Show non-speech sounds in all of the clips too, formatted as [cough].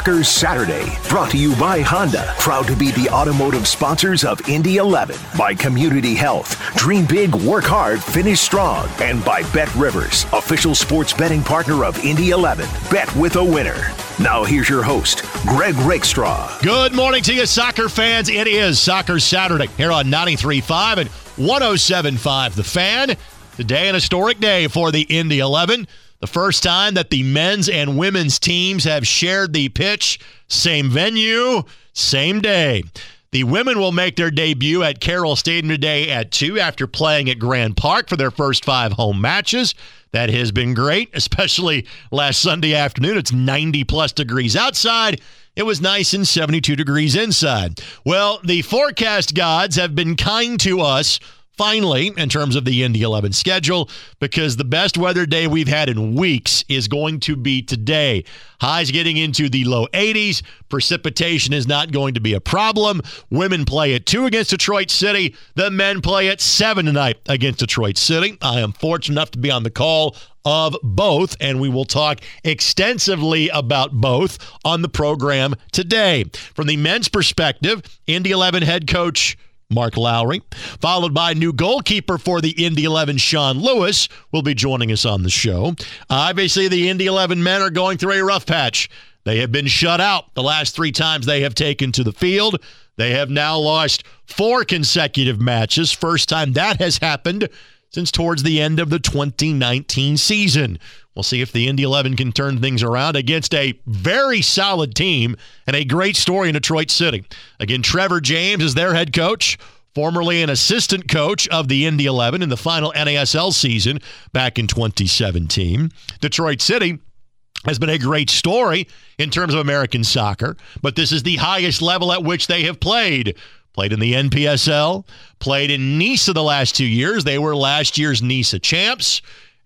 Soccer Saturday, brought to you by Honda, proud to be the automotive sponsors of Indy 11, by Community Health, dream big, work hard, finish strong, and by Bet Rivers, official sports betting partner of Indy 11. Bet with a winner. Now here's your host, Greg Rakestraw. Good morning to you, soccer fans. It is Soccer Saturday here on 93.5 and 107.5 The Fan. Today, an historic day for the Indy 11. The first time that the men's and women's teams have shared the pitch, same venue, same day. The women will make their debut at Carroll Stadium today at 2 after playing at Grand Park for their first five home matches. That has been great, [laughs] especially last Sunday afternoon. It's 90 plus degrees outside. It was nice and 72 degrees inside. Well, the forecast gods have been kind to us finally, in terms of the Indy 11 schedule, because the best weather day we've had in weeks is going to be today. Highs getting into the low 80s. Precipitation is not going to be a problem. Women play at 2 against Detroit City. The men play at 7 tonight against Detroit City. I am fortunate enough to be on the call of both, and we will talk extensively about both on the program today. From the men's perspective, Indy 11 head coach Mark Lowry, followed by new goalkeeper for the Indy 11, Sean Lewis, will be joining us on the show. Obviously, the Indy 11 men are going through a rough patch. They have been shut out the last three times they have taken to the field. They have now lost four consecutive matches. First time that has happened since towards the end of the 2019 season. We'll see if the Indy 11 can turn things around against a very solid team and a great story in Detroit City. Again, Trevor James is their head coach, formerly an assistant coach of the Indy 11 in the final NASL season back in 2017. Detroit City has been a great story in terms of American soccer, but this is the highest level at which they have played. Played in the NPSL, played in NISA the last two years. They were last year's NISA champs,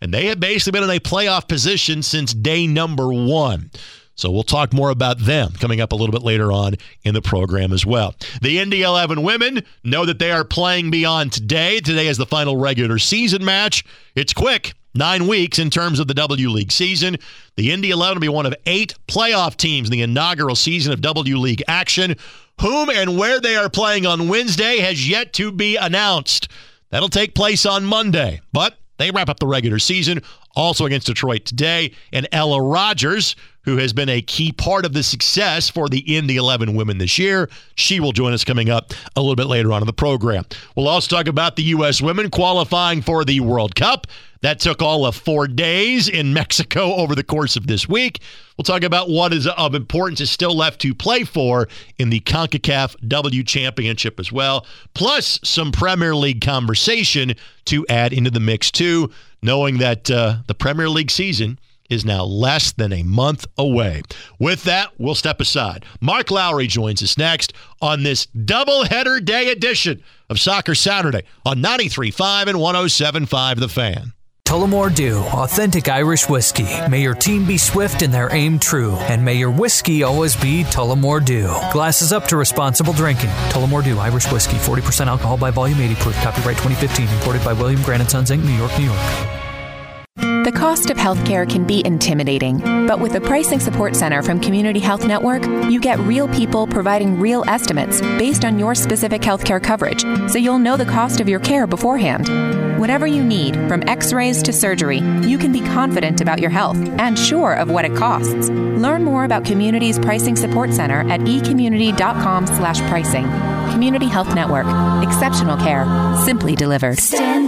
and they have basically been in a playoff position since day number one. So we'll talk more about them coming up a little bit later on in the program as well. The Indy 11 women know that they are playing beyond today. Today is the final regular season match. It's quick. Nine weeks in terms of the W League season. The Indy 11 will be one of eight playoff teams in the inaugural season of W League action. Whom and where they are playing on Wednesday has yet to be announced. That'll take place on Monday, but they wrap up the regular season also against Detroit today. And Ella Rogers, who has been a key part of the success for the Indy 11 women this year, she will join us coming up a little bit later on in the program. We'll also talk about the U.S. women qualifying for the World Cup. That took all of four days in Mexico over the course of this week. We'll talk about what is of importance is still left to play for in the CONCACAF W Championship as well, plus some Premier League conversation to add into the mix too, knowing that uh, the Premier League season is now less than a month away. With that, we'll step aside. Mark Lowry joins us next on this doubleheader day edition of Soccer Saturday on 93.5 and 107.5 The Fan. Tullamore Dew, authentic Irish whiskey. May your team be swift and their aim true, and may your whiskey always be Tullamore Dew. Glasses up to responsible drinking. Tullamore Dew, Irish whiskey, 40% alcohol by volume, 80 proof. Copyright 2015, imported by William Grant & Sons Inc., New York, New York. The cost of healthcare can be intimidating, but with the Pricing Support Center from Community Health Network, you get real people providing real estimates based on your specific healthcare coverage, so you'll know the cost of your care beforehand. Whatever you need, from x-rays to surgery, you can be confident about your health and sure of what it costs. Learn more about Community's Pricing Support Center at ecommunity.com slash pricing. Community Health Network. Exceptional care, simply delivered. Stand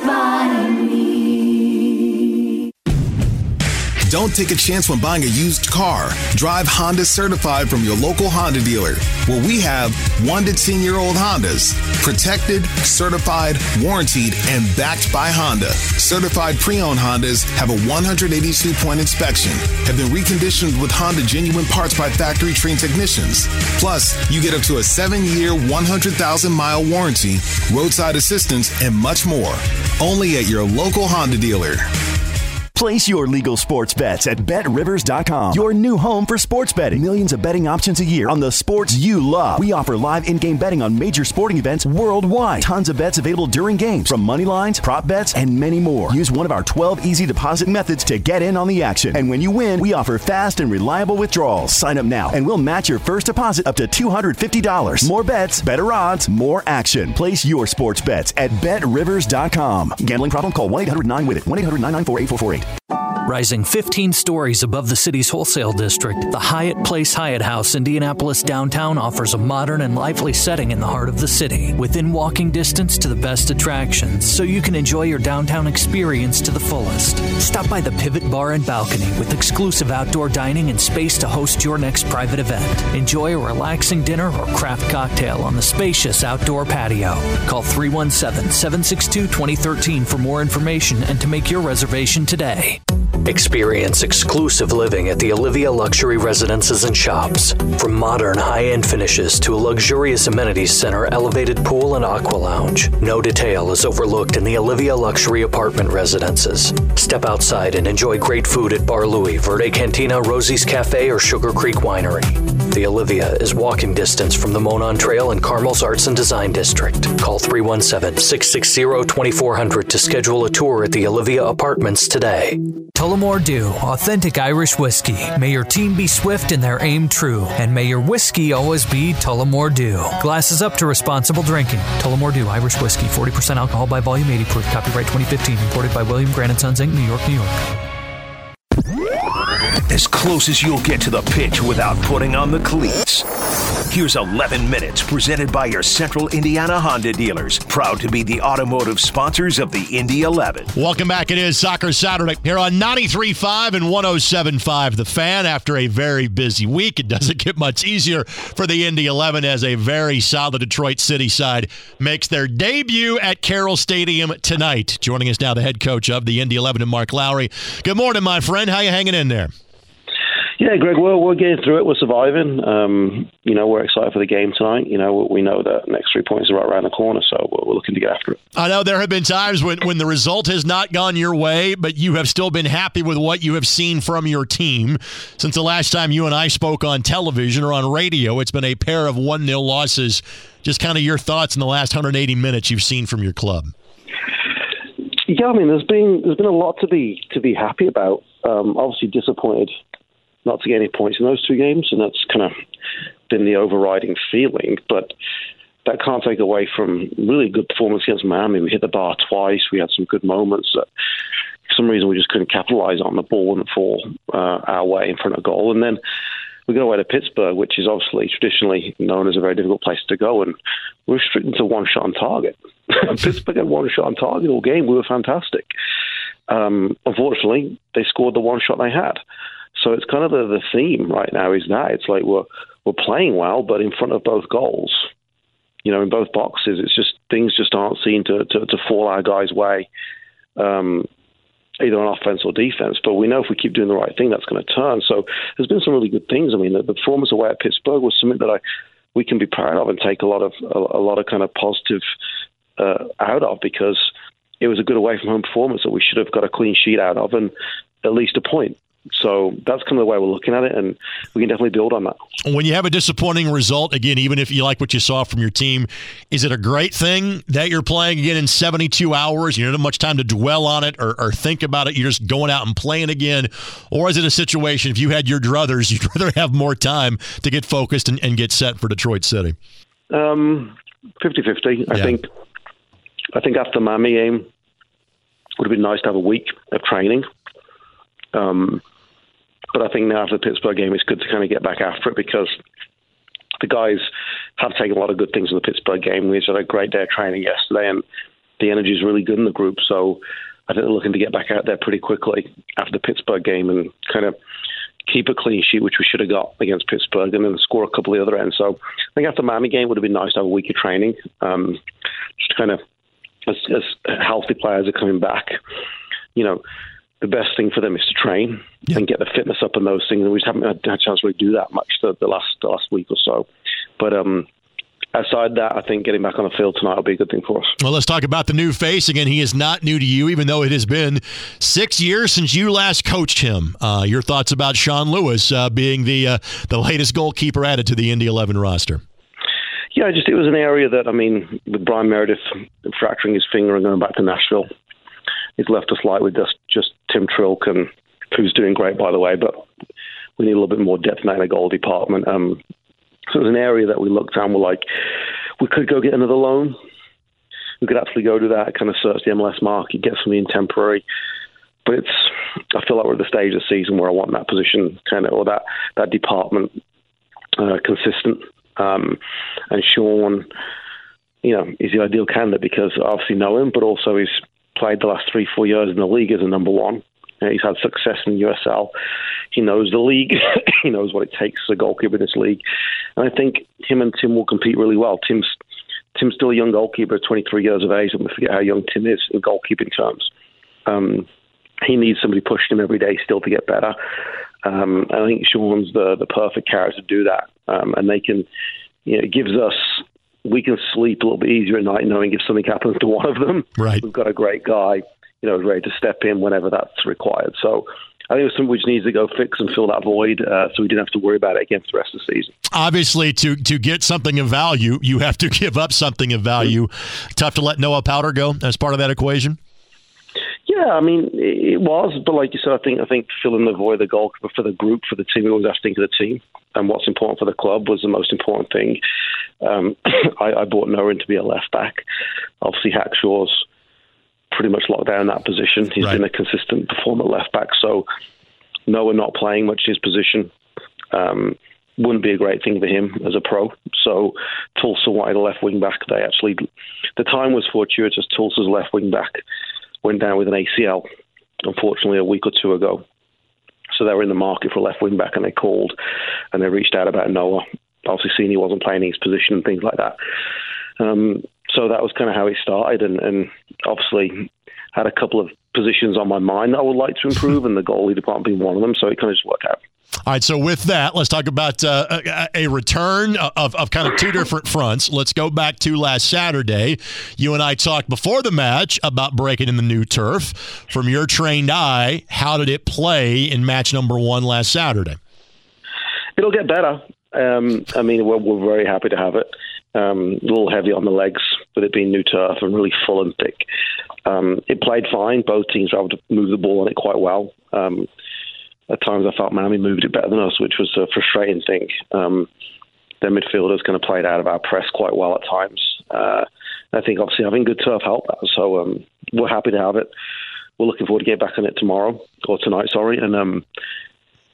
Don't take a chance when buying a used car. Drive Honda certified from your local Honda dealer, where we have 1 to 10 year old Hondas. Protected, certified, warranted, and backed by Honda. Certified pre owned Hondas have a 182 point inspection, have been reconditioned with Honda genuine parts by factory trained technicians. Plus, you get up to a 7 year, 100,000 mile warranty, roadside assistance, and much more. Only at your local Honda dealer. Place your legal sports bets at betrivers.com, your new home for sports betting. Millions of betting options a year on the sports you love. We offer live in game betting on major sporting events worldwide. Tons of bets available during games, from money lines, prop bets, and many more. Use one of our 12 easy deposit methods to get in on the action. And when you win, we offer fast and reliable withdrawals. Sign up now, and we'll match your first deposit up to $250. More bets, better odds, more action. Place your sports bets at betrivers.com. Gambling problem? Call 1 800 9 with it. 1 800 994 8448. Thank you. Rising 15 stories above the city's wholesale district, the Hyatt Place Hyatt House, Indianapolis downtown offers a modern and lively setting in the heart of the city, within walking distance to the best attractions, so you can enjoy your downtown experience to the fullest. Stop by the Pivot Bar and Balcony with exclusive outdoor dining and space to host your next private event. Enjoy a relaxing dinner or craft cocktail on the spacious outdoor patio. Call 317 762 2013 for more information and to make your reservation today. Experience exclusive living at the Olivia Luxury Residences and Shops. From modern high end finishes to a luxurious amenities center, elevated pool, and aqua lounge, no detail is overlooked in the Olivia Luxury Apartment Residences. Step outside and enjoy great food at Bar Louie, Verde Cantina, Rosie's Cafe, or Sugar Creek Winery. The Olivia is walking distance from the Monon Trail and Carmel's Arts and Design District. Call 317 660 2400 to schedule a tour at the Olivia Apartments today. Tullamore Dew, authentic Irish whiskey. May your team be swift and their aim true, and may your whiskey always be Tullamore Dew. Glasses up to responsible drinking. Tullamore Dew, Irish whiskey, 40% alcohol by volume, 80 proof. Copyright 2015, imported by William Grant Sons Inc., New York, New York. As close as you'll get to the pitch without putting on the cleats. Here's 11 minutes presented by your Central Indiana Honda dealers, proud to be the automotive sponsors of the Indy 11. Welcome back. It is Soccer Saturday here on 93.5 and 107.5. The fan, after a very busy week, it doesn't get much easier for the Indy 11 as a very solid Detroit City side makes their debut at Carroll Stadium tonight. Joining us now, the head coach of the Indy 11 and Mark Lowry. Good morning, my friend. How you hanging in there? Yeah, Greg, we're, we're getting through it. We're surviving. Um, you know, we're excited for the game tonight. You know, we know that next three points are right around the corner, so we're, we're looking to get after it. I know there have been times when, when the result has not gone your way, but you have still been happy with what you have seen from your team. Since the last time you and I spoke on television or on radio, it's been a pair of 1 0 losses. Just kind of your thoughts in the last 180 minutes you've seen from your club. Yeah, I mean, there's been there's been a lot to be to be happy about. Um, obviously, disappointed not to get any points in those two games, and that's kind of been the overriding feeling. But that can't take away from really good performance against Miami. We hit the bar twice. We had some good moments that, for some reason, we just couldn't capitalize on. The ball wouldn't fall uh, our way in front of goal, and then we go away to Pittsburgh, which is obviously traditionally known as a very difficult place to go, and we're restricted to one shot on target. [laughs] Pittsburgh had one shot on target all game. We were fantastic. Um, unfortunately, they scored the one shot they had. So it's kind of the, the theme right now is that it's like we're we're playing well, but in front of both goals, you know, in both boxes, it's just things just aren't seen to to, to fall our guys' way, um, either on offense or defense. But we know if we keep doing the right thing, that's going to turn. So there's been some really good things. I mean, the, the performance away at Pittsburgh was something that I we can be proud of and take a lot of a, a lot of kind of positive uh, out of because it was a good away from home performance that we should have got a clean sheet out of and at least a point. So that's kind of the way we're looking at it, and we can definitely build on that. When you have a disappointing result, again, even if you like what you saw from your team, is it a great thing that you're playing again in 72 hours? You don't have much time to dwell on it or, or think about it. You're just going out and playing again. Or is it a situation, if you had your druthers, [laughs] you'd rather have more time to get focused and, and get set for Detroit City? Um, 50-50. I think I think after Miami game, would have been nice to have a week of training. Um, but I think now after the Pittsburgh game, it's good to kind of get back after it because the guys have taken a lot of good things from the Pittsburgh game. We had a great day of training yesterday, and the energy is really good in the group. So I think they're looking to get back out there pretty quickly after the Pittsburgh game and kind of keep a clean sheet, which we should have got against Pittsburgh, and then score a couple of the other ends. So I think after the Miami game, would have been nice to have a week of training, um, just kind of as, as healthy players are coming back. You know, the best thing for them is to train yeah. and get the fitness up and those things. And we just haven't had a chance to really do that much the, the last the last week or so. But um, outside that, I think getting back on the field tonight will be a good thing for us. Well, let's talk about the new face again. He is not new to you, even though it has been six years since you last coached him. Uh, your thoughts about Sean Lewis uh, being the uh, the latest goalkeeper added to the Indy 11 roster? Yeah, just it was an area that I mean, with Bryan Meredith fracturing his finger and going back to Nashville, he's left us light with just just Tim Trilk and who's doing great by the way, but we need a little bit more depth in the goal department. Um, so it was an area that we looked at and were like, we could go get another loan. We could actually go to that, kind of search the MLS market, get something temporary. But it's, I feel like we're at the stage of the season where I want that position kind of, or that, that department uh, consistent. Um, and Sean, you know, is the ideal candidate because I obviously know him, but also he's played the last three, four years in the league as a number one. Uh, he's had success in USL. He knows the league. [coughs] he knows what it takes as a goalkeeper in this league. And I think him and Tim will compete really well. Tim's Tim's still a young goalkeeper, 23 years of age, we forget how young Tim is in goalkeeping terms. Um, he needs somebody pushing him every day still to get better. Um, and I think Sean's the the perfect character to do that. Um, and they can, you know, it gives us we can sleep a little bit easier at night knowing if something happens to one of them. Right. We've got a great guy you know, ready to step in whenever that's required. So I think it's something which needs to go fix and fill that void, uh, so we didn't have to worry about it again for the rest of the season. Obviously, to to get something of value, you have to [laughs] give up something of value. Mm-hmm. Tough to let Noah Powder go as part of that equation. Yeah, I mean it was, but like you said, I think I think filling the void, the goalkeeper for the group, for the team, we always have to think of the team and what's important for the club was the most important thing. Um, [coughs] I, I brought Noah in to be a left back. Obviously, Hackshaw's pretty much locked down that position. He's right. been a consistent performer left back. So Noah not playing much his position um, wouldn't be a great thing for him as a pro. So Tulsa wanted a left wing back. They actually, the time was fortuitous. Tulsa's left wing back went down with an ACL, unfortunately, a week or two ago. So they were in the market for a left wing back, and they called and they reached out about Noah. Obviously, seeing he wasn't playing his position and things like that. Um, so that was kind of how it started, and, and obviously had a couple of positions on my mind that I would like to improve, and the goalie department being one of them. So it kind of just worked out. All right, so with that, let's talk about uh, a, a, return of, of kind of two different fronts. Let's go back to last Saturday. You and I talked before the match about breaking in the new turf. From your trained eye, how did it play in match number one last Saturday? It'll get better. Um, I mean, we're, we're very happy to have it. Um, a little heavy on the legs with it being new turf and really full and thick. Um, it played fine. Both teams were able to move the ball on it quite well. Um, at times, I felt Miami moved it better than us, which was a frustrating thing. Um, their midfielders kind of played out of our press quite well at times. Uh, I think obviously having good turf helped that. So um, we're happy to have it. We're looking forward to get back on it tomorrow or tonight, sorry, and um,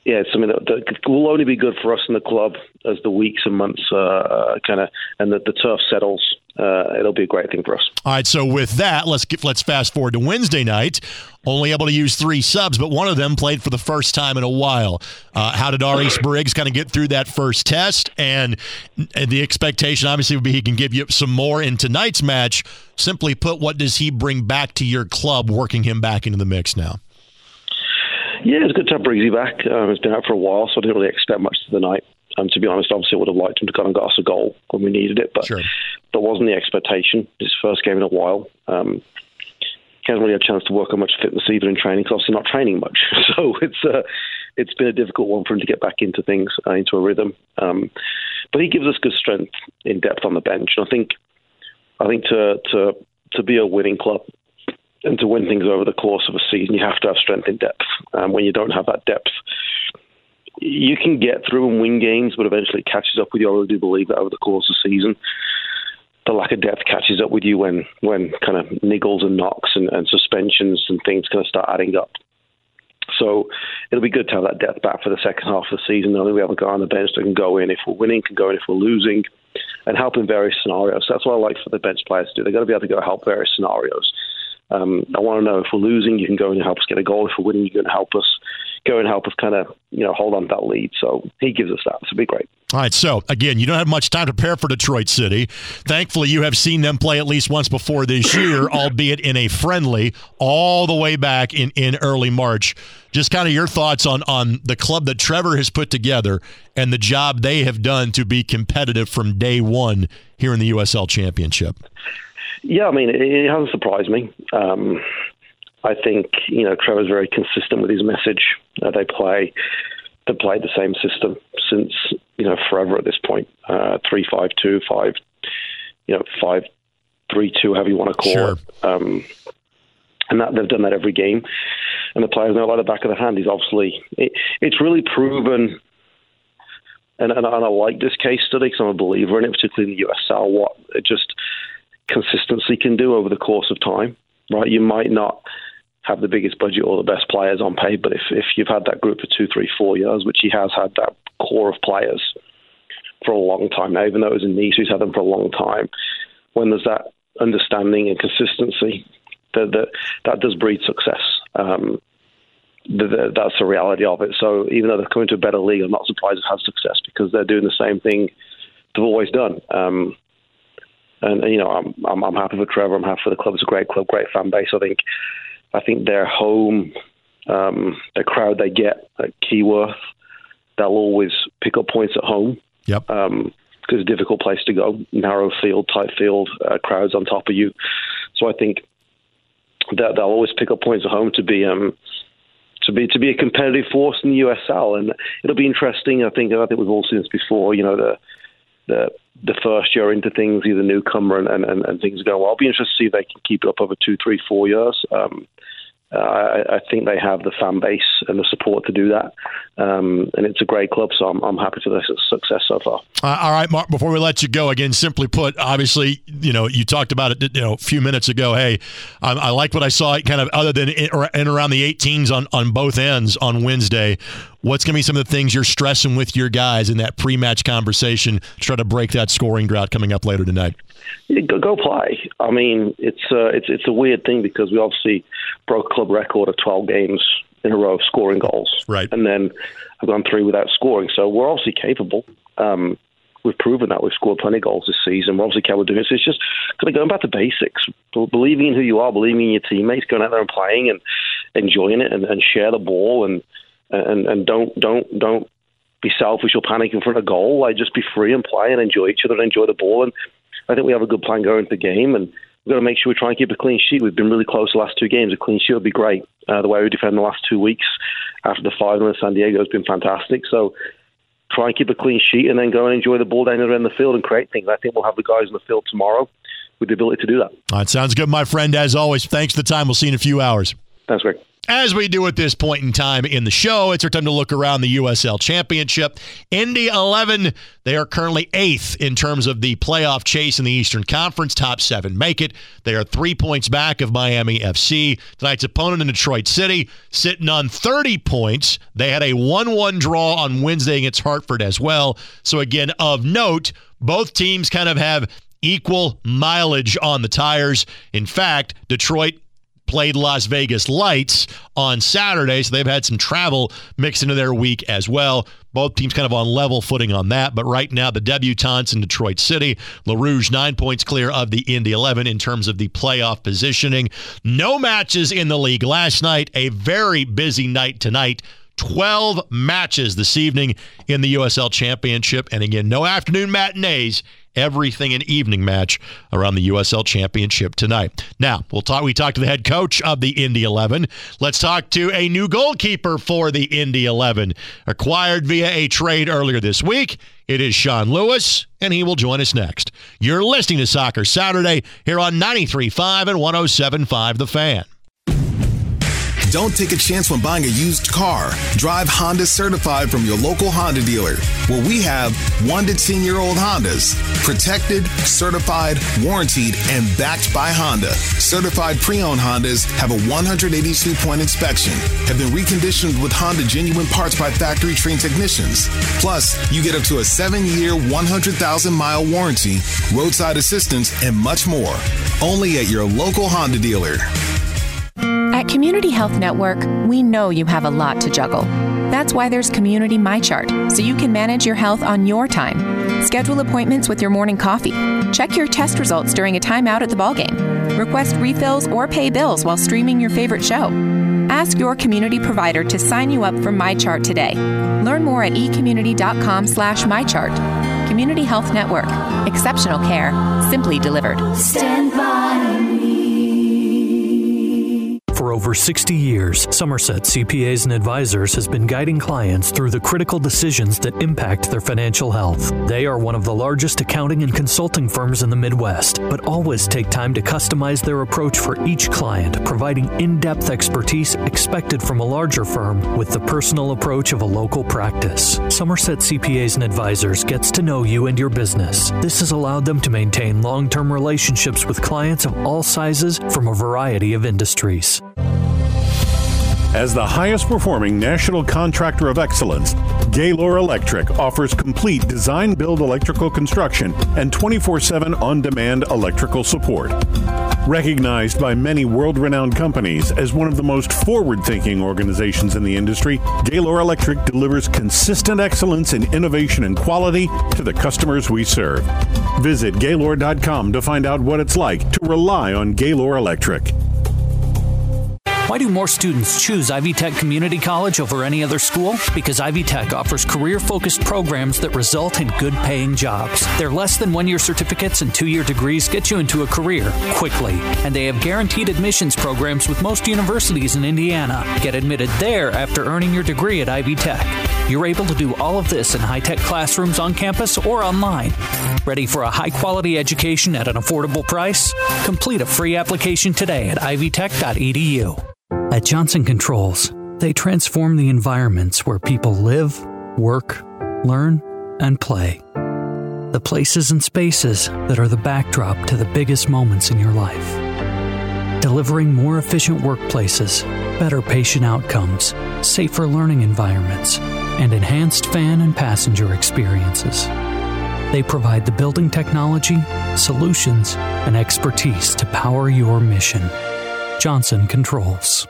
yeah, it's something that, that, will only be good for us in the club as the weeks and months uh, uh kind of and the, the turf settles. Uh, it'll be a great thing for us. All right, so with that, let's get, let's fast forward to Wednesday night. Only able to use three subs, but one of them played for the first time in a while. Uh, how did Aris Briggs kind of get through that first test? And, and the expectation obviously would be he can give you some more in tonight's match. Simply put, what does he bring back to your club, working him back into the mix now? Yeah, it's good to have Breezy back. Um, it's been out for a while, so I didn't really expect much to the night. And to be honest, obviously, I would have liked him to come and got us a goal when we needed it, but sure. that wasn't the expectation. His first game in a while. Um, he hasn't really had a chance to work on much fitness either in training because obviously not training much. [laughs] So it's uh, it's been a difficult one for him to get back into things, uh, into a rhythm. Um, but he gives us good strength in depth on the bench. And I think I think to to to be a winning club, and to win things over the course of a season, you have to have strength in depth. Um, when you don't have that depth, you can get through and win games, but eventually it catches up with you. I do believe that over the course of the season, the lack of depth catches up with you when when kind of niggles and knocks and, and suspensions and things kind of start adding up. So it'll be good to have that depth back for the second half of the season. Only we have a guy on the bench that can go in if we're winning, can go in if we're losing, and help in various scenarios. That's what I like for the bench players to do. They've got to be able to go help various scenarios. Um, I want to know if we're losing, you can go and help us get a goal. If we're winning, you can help us go and help us kind of you know hold on to that lead. So he gives us that. So it'd be great. All right, so again, you don't have much time to prepare for Detroit City. Thankfully, you have seen them play at least once before this [coughs] year, albeit in a friendly, all the way back in, in early March. Just kind of your thoughts on on the club that Trevor has put together and the job they have done to be competitive from day one here in the USL Championship. Yeah, I mean, it, it hasn't surprised me. Um, I think you know Trevor's very consistent with his message. Uh, they play they played the same system since you know forever at this point. Uh, three five two five, you know five three two, however you want to call sure. it. Um, and that they've done that every game, and the players know like the back of the hand. He's obviously it, it's really proven. And, and, and I like this case study because I'm a believer in it, particularly in the USL. What it just consistency can do over the course of time, right? You might not have the biggest budget or the best players on pay, But if, if you've had that group for two, three, four years, which he has had that core of players for a long time now, even though it was in NISA, he's had them for a long time. When there's that understanding and consistency, that that, that does breed success. Um, the, the, that's the reality of it. So even though they're coming to a better league, I'm not surprised it has success because they're doing the same thing they've always done. Um, and, and, you know, I'm, I'm, I'm happy for Trevor. I'm happy for the club. It's a great club, great fan base. I think I think their home, um, the crowd they get at Keyworth, they'll always pick up points at home. Yep. Um, because it's a difficult place to go, narrow field, tight field, uh, crowds on top of you. So I think that they'll always pick up points at home to be um, to be to be a competitive force in the USL, and it'll be interesting. I think I think we've all seen this before. You know the the the first year into things, he's a newcomer and, and, and, things are going well. I'll be interested to see if they can keep it up over two, three, four years. Um, uh, I, I, think they have the fan base and the support to do that, um, and it's a great club. So I'm, I'm happy for the success so far. Uh, all right, Mark. Before we let you go, again, simply put, obviously, you know, you talked about it, you know, a few minutes ago. Hey, I, I like what I saw, kind of other than in, in around the 18s on on both ends on Wednesday. What's going to be some of the things you're stressing with your guys in that pre-match conversation to try to break that scoring drought coming up later tonight? Go, go play. I mean, it's uh, it's it's a weird thing because we obviously broke a club record of 12 games in a row of scoring goals, right? And then I've gone three without scoring, so we're obviously capable. Um, we've proven that we've scored plenty of goals this season. We're obviously capable of doing it. So it's just kind of going back to basics, believing in who you are, believing in your teammates, going out there and playing and enjoying it, and, and share the ball, and and and don't don't don't be selfish or panic in front of goal. Like just be free and play and enjoy each other and enjoy the ball. And I think we have a good plan going into the game, and we've got to make sure we try and keep a clean sheet. We've been really close the last two games. A clean sheet would be great. Uh, the way we defend the last two weeks after the final in San Diego has been fantastic. So try and keep a clean sheet and then go and enjoy the ball down around the field and create things. I think we'll have the guys in the field tomorrow with the ability to do that. All right, sounds good, my friend. As always, thanks for the time. We'll see you in a few hours. Thanks, Greg. As we do at this point in time in the show, it's our time to look around the USL Championship. Indy 11, they are currently eighth in terms of the playoff chase in the Eastern Conference. Top seven make it. They are three points back of Miami FC. Tonight's opponent in Detroit City, sitting on 30 points. They had a 1 1 draw on Wednesday against Hartford as well. So, again, of note, both teams kind of have equal mileage on the tires. In fact, Detroit played Las Vegas Lights on Saturday, so they've had some travel mixed into their week as well. Both teams kind of on level footing on that, but right now the debutantes in Detroit City, Le Rouge nine points clear of the Indy 11 in terms of the playoff positioning. No matches in the league last night. A very busy night tonight. 12 matches this evening in the USL Championship. And again, no afternoon matinees everything an evening match around the USL Championship tonight. Now, we'll talk we talked to the head coach of the Indy 11. Let's talk to a new goalkeeper for the Indy 11, acquired via a trade earlier this week. It is Sean Lewis, and he will join us next. You're listening to Soccer Saturday here on 93.5 and 107.5 The Fan. Don't take a chance when buying a used car. Drive Honda certified from your local Honda dealer, where we have 1 to 10 year old Hondas. Protected, certified, warranted, and backed by Honda. Certified pre owned Hondas have a 182 point inspection, have been reconditioned with Honda genuine parts by factory trained technicians. Plus, you get up to a 7 year, 100,000 mile warranty, roadside assistance, and much more. Only at your local Honda dealer. At Community Health Network, we know you have a lot to juggle That's why there's Community MyChart, so you can manage your health on your time. Schedule appointments with your morning coffee. Check your test results during a timeout at the ballgame. Request refills or pay bills while streaming your favorite show. Ask your community provider to sign you up for MyChart today. Learn more at ecommunity.com slash MyChart. Community Health Network. Exceptional care. Simply delivered. Stand by. Over 60 years, Somerset CPAs and Advisors has been guiding clients through the critical decisions that impact their financial health. They are one of the largest accounting and consulting firms in the Midwest, but always take time to customize their approach for each client, providing in depth expertise expected from a larger firm with the personal approach of a local practice. Somerset CPAs and Advisors gets to know you and your business. This has allowed them to maintain long term relationships with clients of all sizes from a variety of industries. As the highest performing national contractor of excellence, Gaylor Electric offers complete design build electrical construction and 24 7 on demand electrical support. Recognized by many world renowned companies as one of the most forward thinking organizations in the industry, Gaylor Electric delivers consistent excellence in innovation and quality to the customers we serve. Visit Gaylor.com to find out what it's like to rely on Gaylor Electric. Why do more students choose Ivy Tech Community College over any other school? Because Ivy Tech offers career focused programs that result in good paying jobs. Their less than one year certificates and two year degrees get you into a career quickly. And they have guaranteed admissions programs with most universities in Indiana. Get admitted there after earning your degree at Ivy Tech. You're able to do all of this in high tech classrooms on campus or online. Ready for a high quality education at an affordable price? Complete a free application today at ivytech.edu. At Johnson Controls, they transform the environments where people live, work, learn, and play. The places and spaces that are the backdrop to the biggest moments in your life. Delivering more efficient workplaces, better patient outcomes, safer learning environments, and enhanced fan and passenger experiences. They provide the building technology, solutions, and expertise to power your mission. Johnson Controls.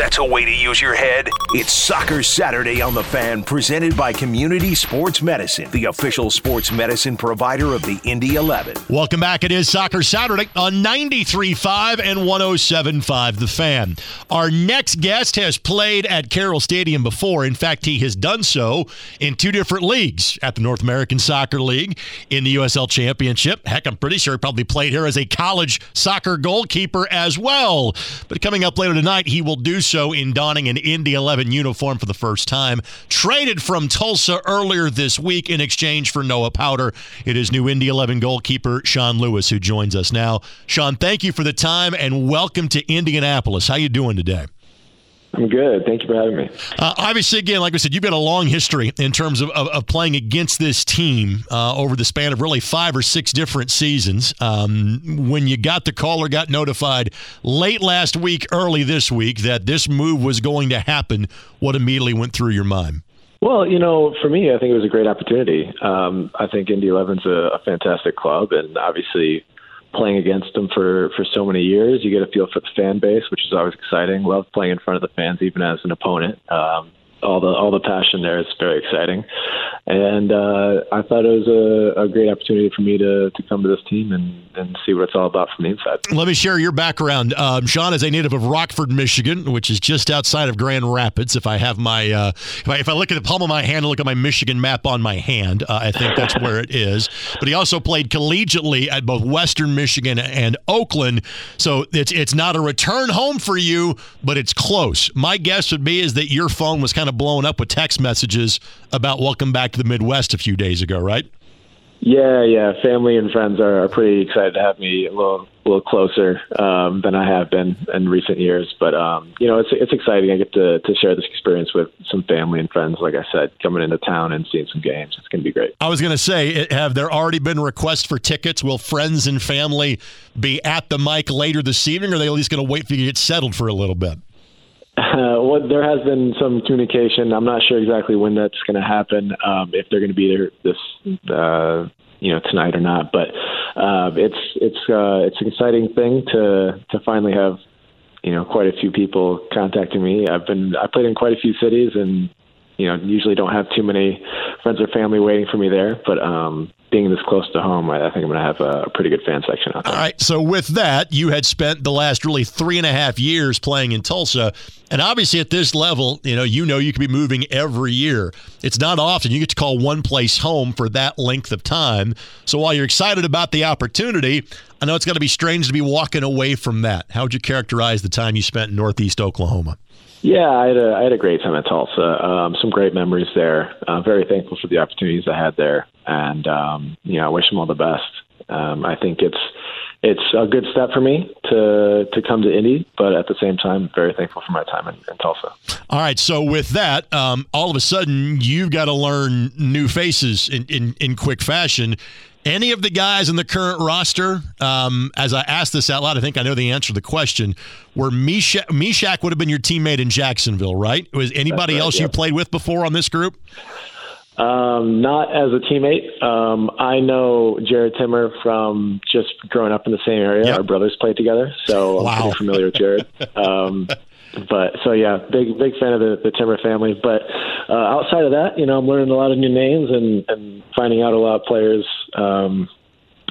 That's a way to use your head. It's Soccer Saturday on the Fan, presented by Community Sports Medicine, the official sports medicine provider of the Indy 11. Welcome back. It is Soccer Saturday on 93.5 and 107.5 The Fan. Our next guest has played at Carroll Stadium before. In fact, he has done so in two different leagues at the North American Soccer League, in the USL Championship. Heck, I'm pretty sure he probably played here as a college soccer goalkeeper as well. But coming up later tonight, he will do so in donning an Indy 11 uniform for the first time. Traded from Tulsa earlier this week in exchange for Noah Powder. It is new Indy 11 goalkeeper Sean Lewis who joins us now. Sean, thank you for the time and welcome to Indianapolis. How you doing today? I'm good. Thank you for having me. Uh, obviously, again, like I said, you've got a long history in terms of, of, of playing against this team uh, over the span of really five or six different seasons. Um, when you got the call or got notified late last week, early this week, that this move was going to happen, what immediately went through your mind? Well, you know, for me, I think it was a great opportunity. Um, I think Indy 11's a, a fantastic club, and obviously playing against them for for so many years. You get a feel for the fan base, which is always exciting. Love playing in front of the fans, even as an opponent. Um, all the all the passion there is very exciting, and uh, I thought it was a, a, great opportunity for me to, to come to this team and, and see what it's all about from the inside. Let me share your background. Um, Sean is a native of Rockford, Michigan, which is just outside of Grand Rapids. If I have my uh, if, I, if, I, look at the palm of my hand and look at my Michigan map on my hand, uh, I think that's where it is. But he also played collegiately at both Western Michigan and Oakland, so it's it's not a return home for you, but it's close. My guess would be is that your phone was kind of of blown up with text messages about welcome back to the Midwest a few days ago, right? Yeah, yeah. Family and friends are, are pretty excited to have me a little, a little closer um, than I have been in recent years. But um, you know, it's it's exciting. I get to to share this experience with some family and friends. Like I said, coming into town and seeing some games, it's going to be great. I was going to say, have there already been requests for tickets? Will friends and family be at the Mike later this evening, or are they at least going to wait for you to get settled for a little bit? [laughs] Uh, there has been some communication. I'm not sure exactly when that's going to happen. Um, if they're going to be there this, uh, you know, tonight or not. But uh, it's it's uh, it's an exciting thing to to finally have you know, quite a few people contacting me. I've been I played in quite a few cities, and you know, usually don't have too many friends or family waiting for me there. But um, being this close to home, I, I think I'm going to have a, a, pretty good fan section out there. All right. So with that, you had spent the last really three and a half years playing in Tulsa, and obviously at this level, you know, you know you could be moving every year. It's not often you get to call one place home for that length of time. So while you're excited about the opportunity, I know it's going to be strange to be walking away from that. How would you characterize the time you spent in Northeast Oklahoma? Yeah, I had a I had a great time at Tulsa. Um, some great memories there. Uh, very thankful for the opportunities I had there, and um, you know, I wish them all the best. Um, I think it's it's a good step for me to to come to Indy, but at the same time, very thankful for my time in, in Tulsa. All right, so with that, um, all of a sudden, you've got to learn new faces in, in, in quick fashion. Any of the guys in the current roster, um, as I asked this out loud, I think I know the answer to the question. Where Mechack, Mechack would have been your teammate in Jacksonville, right? Was anybody right, else you played with before on this group? Um, not as a teammate. Um, I know Jared Timmer from just growing up in the same area. Yep. Our brothers played together, so wow. I'm pretty familiar with Jared. [laughs] But so yeah, big big fan of the, the Timmer family. But uh, outside of that, you know, I'm learning a lot of new names and, and finding out a lot of players um,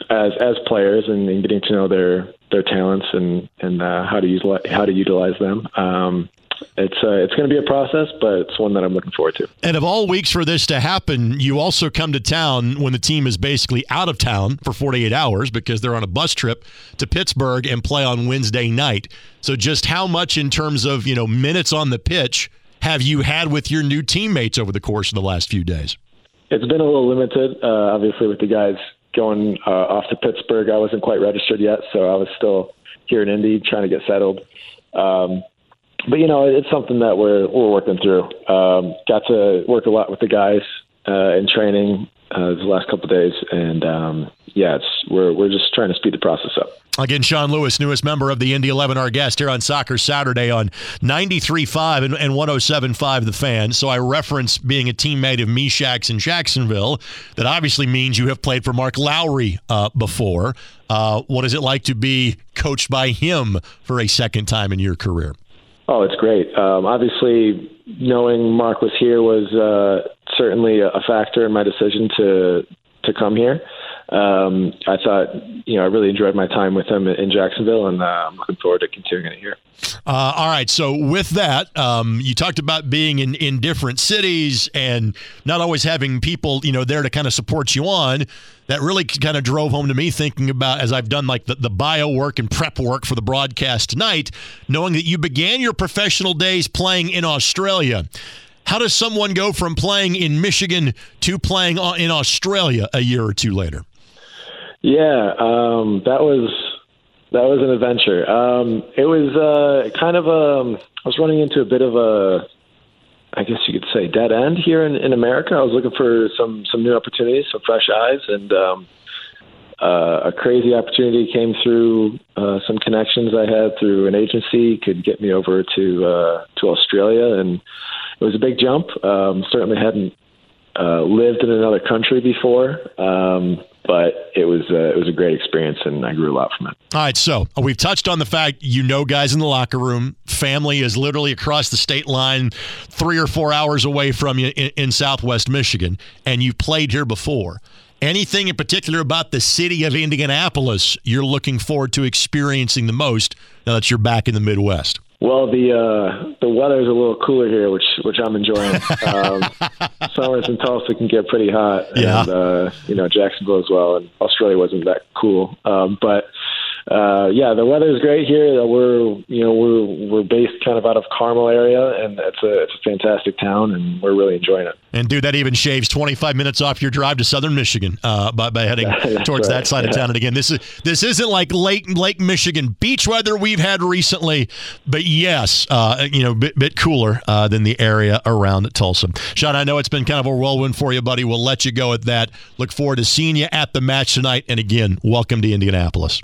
as as players and, and getting to know their their talents and and uh, how to use how to utilize them. Um, it's uh, it's going to be a process, but it's one that I'm looking forward to. And of all weeks for this to happen, you also come to town when the team is basically out of town for 48 hours because they're on a bus trip to Pittsburgh and play on Wednesday night. So just how much in terms of you know minutes on the pitch have you had with your new teammates over the course of the last few days? It's been a little limited, uh, obviously, with the guys going uh, off to Pittsburgh. I wasn't quite registered yet, so I was still here in Indy trying to get settled. Um, but you know, it's something that we're we're working through. Um, got to work a lot with the guys uh, in training uh, the last couple days, and um, yeah, it's we're we're just trying to speed the process up. Again, Sean Lewis, newest member of the Indy 11, our guest here on Soccer Saturday on 93.5 and, and 107.5 The Fan. So I reference being a teammate of Mechack's in Jacksonville. That obviously means you have played for Mark Lowry uh, before. Uh, what is it like to be coached by him for a second time in your career? Oh, it's great. Um, obviously, knowing Mark was here was uh, certainly a factor in my decision to to come here. Um, I thought, you know, I really enjoyed my time with him in Jacksonville, and uh, I'm looking forward to continuing it here. Uh, all right. So with that, um, you talked about being in, in different cities and not always having people, you know, there to kind of support you on. That really kind of drove home to me thinking about as I've done like the, the bio work and prep work for the broadcast tonight, knowing that you began your professional days playing in Australia. How does someone go from playing in Michigan to playing in Australia a year or two later? Yeah, um, that was that was an adventure. Um, it was uh, kind of a. Um, I was running into a bit of a, I guess you could say, dead end here in, in America. I was looking for some some new opportunities, some fresh eyes, and um, uh, a crazy opportunity came through. Uh, some connections I had through an agency could get me over to uh, to Australia, and it was a big jump. Um, certainly hadn't uh, lived in another country before. Um, but it was uh, it was a great experience, and I grew a lot from it. All right, so uh, we've touched on the fact you know guys in the locker room. Family is literally across the state line, three or four hours away from you in, in Southwest Michigan, and you've played here before. Anything in particular about the city of Indianapolis you're looking forward to experiencing the most now that you're back in the Midwest? Well, the uh, the weather is a little cooler here, which which I'm enjoying. Um, [laughs] summers in Tulsa can get pretty hot, yeah. and uh, you know Jacksonville as well. And Australia wasn't that cool, um, but uh, yeah, the weather is great here. We're you know we're we're based kind of out of Carmel area, and it's a it's a fantastic town, and we're really enjoying it. And dude, that even shaves 25 minutes off your drive to Southern Michigan uh, by, by heading [laughs] towards right. that side yeah. of town. And again, this is this isn't like Lake Lake Michigan beach weather we've had recently, but yes, uh, you know, bit bit cooler uh, than the area around Tulsa. Sean, I know it's been kind of a whirlwind for you, buddy. We'll let you go at that. Look forward to seeing you at the match tonight. And again, welcome to Indianapolis.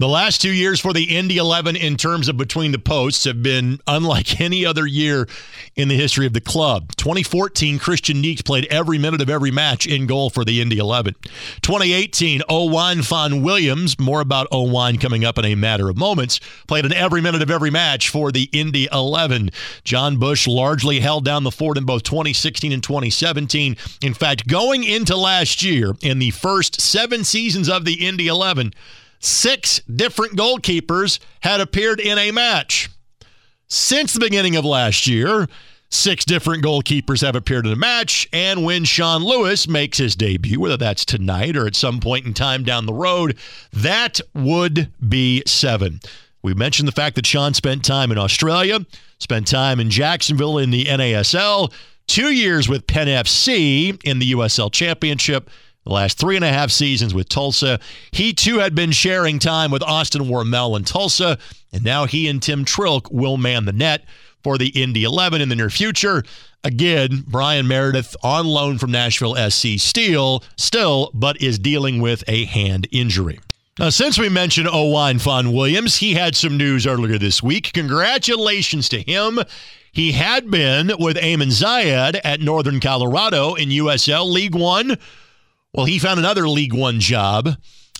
The last two years for the Indy 11 in terms of between the posts have been unlike [laughs] any other year in the history of the club. 2014, Kristian Nicht played every minute of every match in goal for the Indy 11. 2018, Owain Fôn Williams, more about Owain coming up in a matter of moments, played in every minute of every match for the Indy 11. Jon Busch largely held down the fort in both 2016 and 2017. In fact, going into last year, in the first seven seasons of the Indy 11, six different goalkeepers had appeared in a match. Since the beginning of last year, six different goalkeepers have appeared in a match. And when Sean Lewis makes his debut, whether that's tonight or at some point in time down the road, that would be seven. We mentioned the fact that Sean spent time in Australia, spent time in Jacksonville in the NASL, two years with Penn FC in the USL Championship the last three and a half seasons with Tulsa. He too had been sharing time with Austin Wormel in Tulsa, and now he and Tim Trilk will man the net for the Indy 11 in the near future. Again, Bryan Meredith on loan from Nashville SC Steel, still, but is dealing with a hand injury. Now, since we mentioned Owain Fôn Williams, he had some news earlier this week. Congratulations to him. He had been with Eamon Zayed at Northern Colorado in USL League One well, he found another League One job,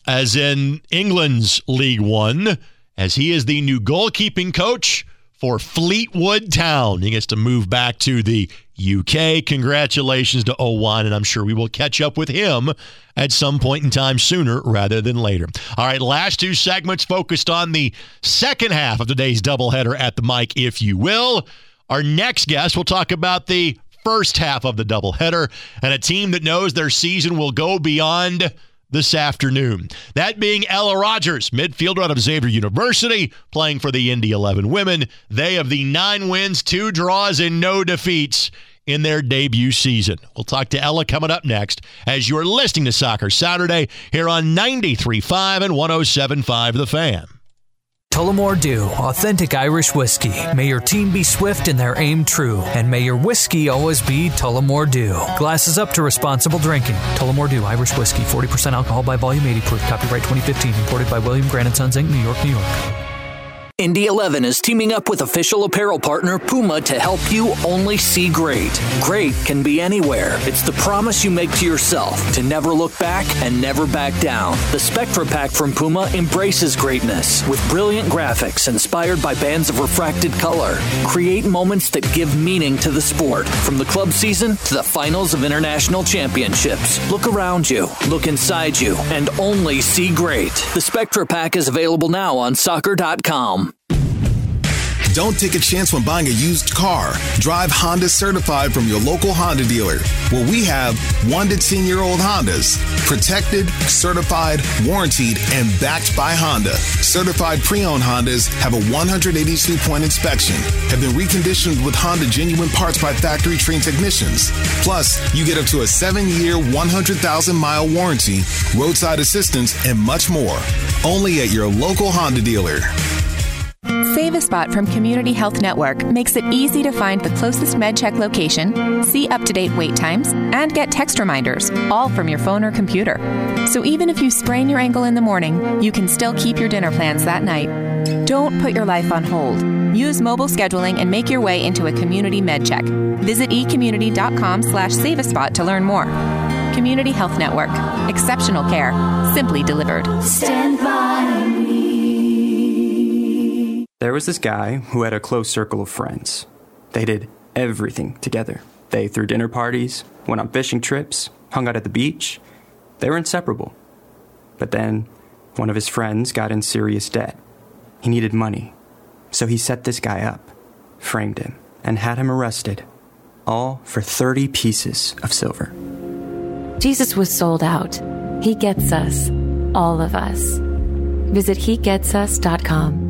as in England's League One, as he is the new goalkeeping coach for Fleetwood Town. He gets to move back to the UK. Congratulations to Owain, and I'm sure we will catch up with him at some point in time sooner rather than later. All right, last two segments focused on the second half of today's doubleheader at the mic, if you will. Our next guest will talk about the first half of the doubleheader and a team that knows their season will go beyond this afternoon. That being Ella Rogers, midfielder out of Xavier University, playing for the Indy 11 women. They have the nine wins, two draws, and no defeats in their debut season. We'll talk to Ella coming up next as you're listening to Soccer Saturday here on 93.5 and 107.5 The Fan. Tullamore Dew, authentic Irish whiskey. May your team be swift and their aim true, and may your whiskey always be Tullamore Dew. Glasses up to responsible drinking. Tullamore Dew, Irish whiskey, 40% alcohol by volume, 80 proof. Copyright 2015, imported by William Grant & Sons Inc., New York, New York. Indy 11 is teaming up with official apparel partner Puma to help you only see great. Great can be anywhere. It's the promise you make to yourself to never look back and never back down. The Spectra Pack from Puma embraces greatness with brilliant graphics inspired by bands of refracted color. Create moments that give meaning to the sport, from the club season to the finals of international championships. Look around you, look inside you, and only see great. The Spectra Pack is available now on soccer.com. Don't take a chance when buying a used car. Drive Honda certified from your local Honda dealer, where we have 1 to 10 year old Hondas. Protected, certified, warranted, and backed by Honda. Certified pre owned Hondas have a 182 point inspection, have been reconditioned with Honda genuine parts by factory trained technicians. Plus, you get up to a 7 year, 100,000 mile warranty, roadside assistance, and much more. Only at your local Honda dealer. Save a Spot from Community Health Network makes it easy to find the closest MedCheck location, see up to date wait times, and get text reminders, all from your phone or computer. So even if you sprain your ankle in the morning, you can still keep your dinner plans that night. Don't put your life on hold. Use mobile scheduling and make your way into a community MedCheck. Visit ecommunity.com slash save a spot to learn more. Community Health Network. Exceptional care. Simply delivered. Stand by. There was this guy who had a close circle of friends. They did everything together. They threw dinner parties, went on fishing trips, hung out at the beach. They were inseparable. But then, one of his friends got in serious debt. He needed money. So he set this guy up, framed him, and had him arrested. All for 30 pieces of silver. Jesus was sold out. He gets us. All of us. Visit HeGetsUs.com.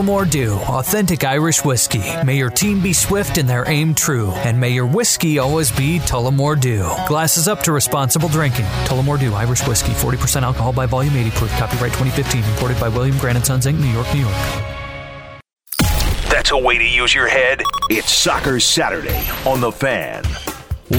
Tullamore Dew, authentic Irish whiskey. May your team be swift and their aim true, and may your whiskey always be Tullamore Dew. Glasses up to responsible drinking. Tullamore Dew Irish whiskey, 40% alcohol by volume, 80 proof. Copyright 2015, imported by William Grant & Sons Inc., New York, New York. That's a way to use your head. It's Soccer Saturday on the Fan.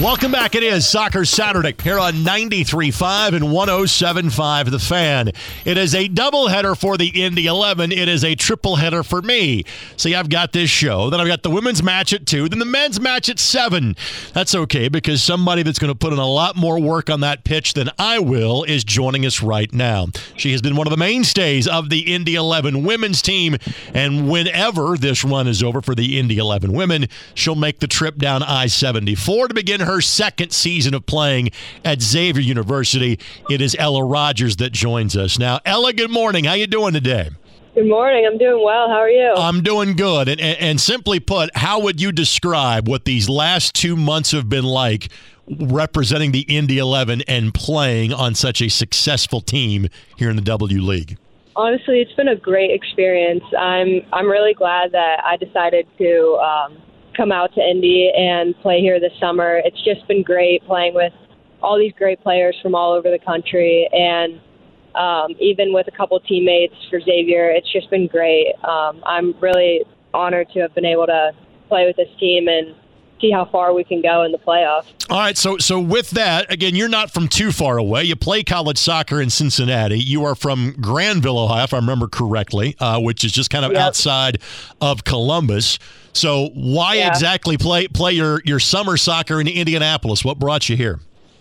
Welcome back. It is Soccer Saturday here on 93.5 and 107.5 The Fan. It is a doubleheader for the Indy 11. It is a triple header for me. See, I've got this show. Then I've got the women's match at 2. Then the men's match at 7. That's okay because somebody that's going to put in a lot more work on that pitch than I will is joining us right now. She has been one of the mainstays of the Indy 11 women's team. And whenever this run is over for the Indy 11 women, she'll make the trip down I 74 to begin her second season of playing at Xavier University. It is Ella Rogers that joins us now. Ella, good morning. How you doing today? Good morning. I'm doing well. How are you? I'm doing good. And, and, and simply put, how would you describe what these last two months have been like representing the Indy 11 and playing on such a successful team here in the W League? Honestly, it's been a great experience. I'm I'm really glad that I decided to um, come out to Indy and play here this summer. It's just been great playing with all these great players from all over the country, and um, even with a couple teammates for Xavier, it's just been great. Um, I'm really honored to have been able to play with this team and see how far we can go in the playoffs. All right, so so with that, again, you're not from too far away. You play college soccer in Cincinnati. You are from Granville, Ohio, if I remember correctly, uh, which is just kind of Yep. outside of Columbus. So why Yeah. exactly play play your your summer soccer in Indianapolis? What brought you here?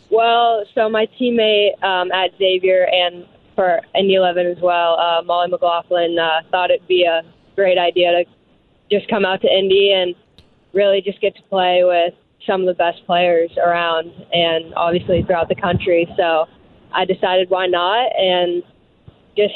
Well, so my teammate um, at Xavier and for Indy 11 as well, uh, Molly McLaughlin, uh, thought it'd be a great idea to just come out to Indy and really just get to play with some of the best players around and obviously throughout the country. So I decided why not and just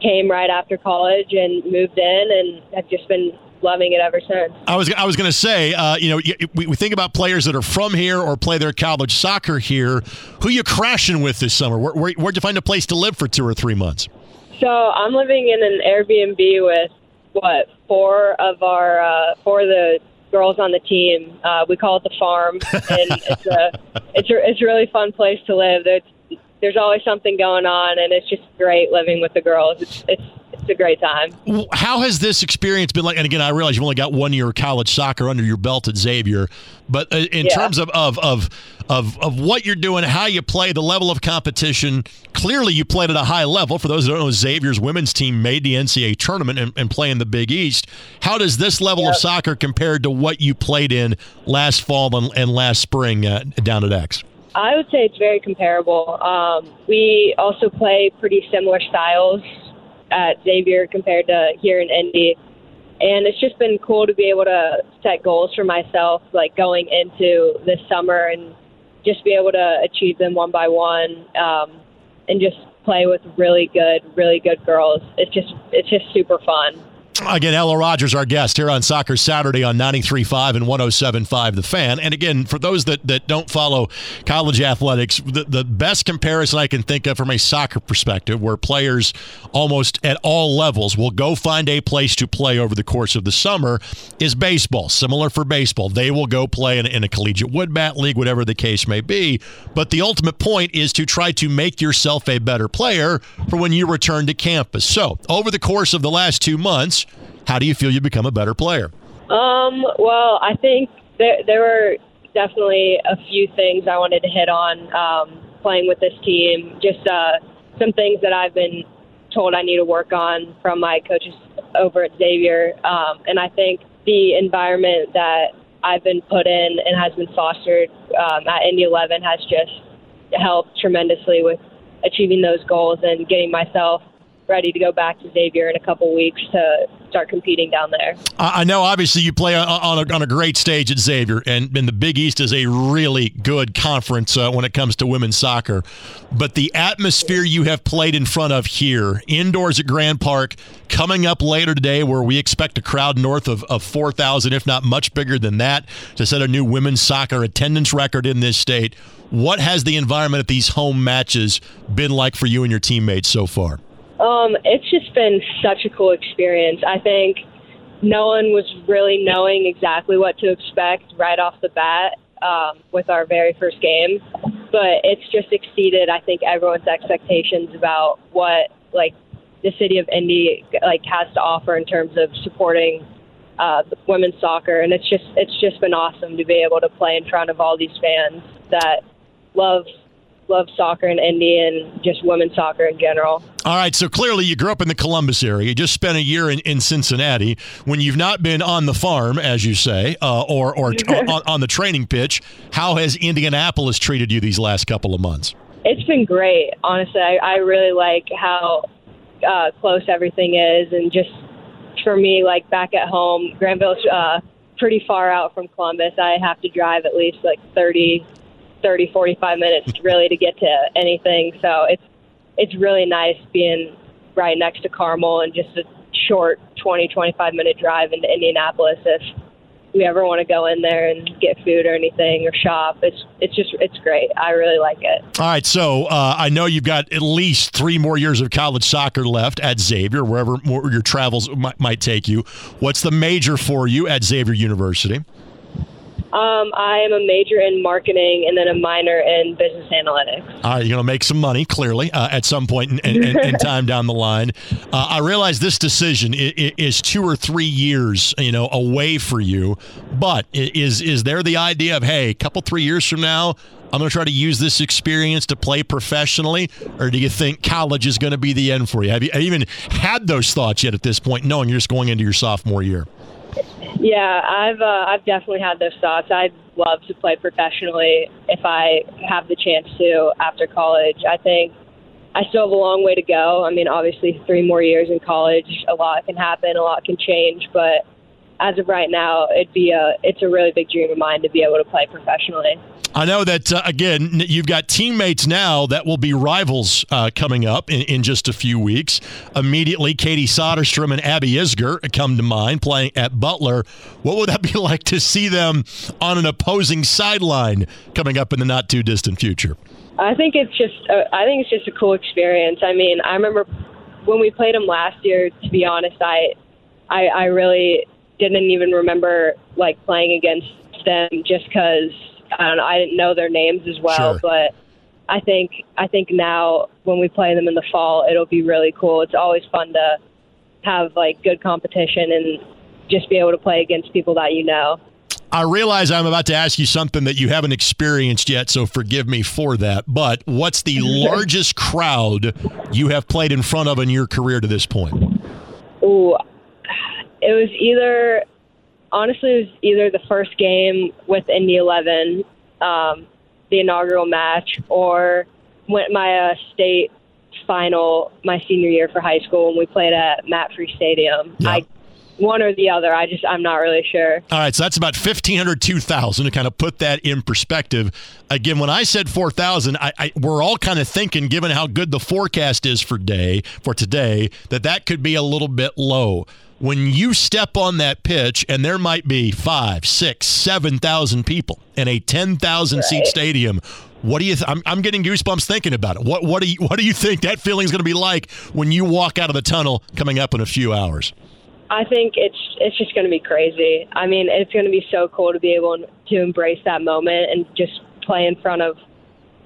came right after college and moved in and have just been loving it ever since. I was I was going to say, uh, you know, we, we think about players that are from here or play their college soccer here. Who you crashing with this summer? Where, where, where'd you find a place to live for two or three months? So I'm living in an Airbnb with what four of our uh, four of the girls on the team. Uh, we call it the farm, and [laughs] it's a it's a it's a really fun place to live. There's there's always something going on, and it's just great living with the girls. It's it's it's a great time. How has this experience been like? And again, I realize you've only got one year of college soccer under your belt at Xavier, but uh, in Yeah. terms of, of of of of what you're doing, how you play, the level of competition. Clearly, you played at a high level. For those that don't know, Xavier's women's team made the NCAA tournament and, and play in the Big East. How does this level of soccer compare to what you played in last fall and, and last spring uh, down at X? I would say it's very comparable. Um, we also play pretty similar styles at Xavier compared to here in Indy. And it's just been cool to be able to set goals for myself, like going into this summer and just be able to achieve them one by one um, and just play with really good, really good girls. It's just, it's just super fun. Again, Ella Rogers, our guest here on Soccer Saturday on 93.5 and 107.5 The Fan. And again, for those that, that don't follow college athletics, the, the best comparison I can think of from a soccer perspective, where players almost at all levels will go find a place to play over the course of the summer, is baseball. Similar for baseball. They will go play in, in a collegiate wood bat league, whatever the case may be. But the ultimate point is to try to make yourself a better player for when you return to campus. So, over the course of the last two months, how do you feel you become a better player? Um, well, I think there there were definitely a few things I wanted to hit on um, playing with this team. Just uh, some things that I've been told I need to work on from my coaches over at Xavier, um, and I think the environment that I've been put in and has been fostered um, at Indy 11 has just helped tremendously with achieving those goals and getting myself ready to go back to Xavier in a couple weeks to start competing down there. I know, obviously, you play on a, on a great stage at Xavier, and, and the Big East is a really good conference uh, when it comes to women's soccer. But the atmosphere you have played in front of here, indoors at Grand Park, coming up later today, where we expect a crowd north of, of 4,000, if not much bigger than that, to set a new women's soccer attendance record in this state. What has the environment at these home matches been like for you and your teammates so far? Um, it's just been such a cool experience. I think no one was really knowing exactly what to expect right off the bat um, with our very first game, but it's just exceeded, I think, everyone's expectations about what like the city of Indy like has to offer in terms of supporting uh, women's soccer, and it's just it's just been awesome to be able to play in front of all these fans that love love soccer in Indy and just women's soccer in general. All right, so clearly you grew up in the Columbus area. You just spent a year in, in Cincinnati. When you've not been on the farm, as you say, uh, or or [laughs] on, on the training pitch, how has Indianapolis treated you these last couple of months? It's been great, honestly. I, I really like how uh, close everything is, and just for me, like back at home, Granville's uh, pretty far out from Columbus. I have to drive at least like 30, 30, 45 minutes really to get to anything. So it's it's really nice being right next to Carmel and just a short 20, 25 minute drive into Indianapolis if we ever want to go in there and get food or anything or shop. It's it's just it's great. I really like it. All right, so uh, I know you've got at least three more years of college soccer left at Xavier, wherever your travels might, might take you. What's the major for you at Xavier University? Um, I am a major in marketing and then a minor in business analytics. All right, you're going to make some money, clearly, uh, at some point in, in, in, [laughs] time down the line. Uh, I realize this decision is, is, two or three years, you know, away for you. But is is there the idea of, hey, a couple three years from now, I'm going to try to use this experience to play professionally, or do you think college is going to be the end for you? Have you even had those thoughts yet at this point, knowing you're just going into your sophomore year? Yeah, I've uh, I've definitely had those thoughts. I'd love to play professionally if I have the chance to after college. I think I still have a long way to go. I mean, obviously, three more years in college, a lot can happen, a lot can change, but as of right now, it'd be a it's a really big dream of mine to be able to play professionally. I know that uh, again, you've got teammates now that will be rivals uh, coming up in, in, just a few weeks. Immediately, Katie Soderstrom and Abby Isger come to mind playing at Butler. What would that [laughs] be like to see them on an opposing sideline coming up in the not too distant future? I think it's just uh, I think it's just a cool experience. I mean, I remember when we played them last year. To be honest, I I, I really didn't even remember like playing against them just because I don't know I didn't know their names as well. Sure. But I think I think now when we play them in the fall, it'll be really cool. It's always fun to have like good competition and just be able to play against people that you know. I realize I'm about to ask you something that you haven't experienced yet, so forgive me for that. But what's the [laughs] largest crowd you have played in front of in your career to this point? Ooh, it was either honestly it was either the first game with Indy Eleven, um, the inaugural match, or went my uh, state final my senior year for high school when we played at MAPFRE Stadium. Yep. I one or the other. I just I'm not really sure. All right, so that's about 1500 2000 to kind of put that in perspective. Again, when I said 4000, I, I, we're all kind of thinking given how good the forecast is for day for today that that could be a little bit low when you step on that pitch and there might be five, six, seven thousand people in a ten thousand right. seat stadium, what do you? Th- I'm, I'm getting goosebumps thinking about it. What what do you what do you think that feeling is going to be like when you walk out of the tunnel coming up in a few hours? I think it's it's just going to be crazy. I mean, it's going to be so cool to be able to embrace that moment and just play in front of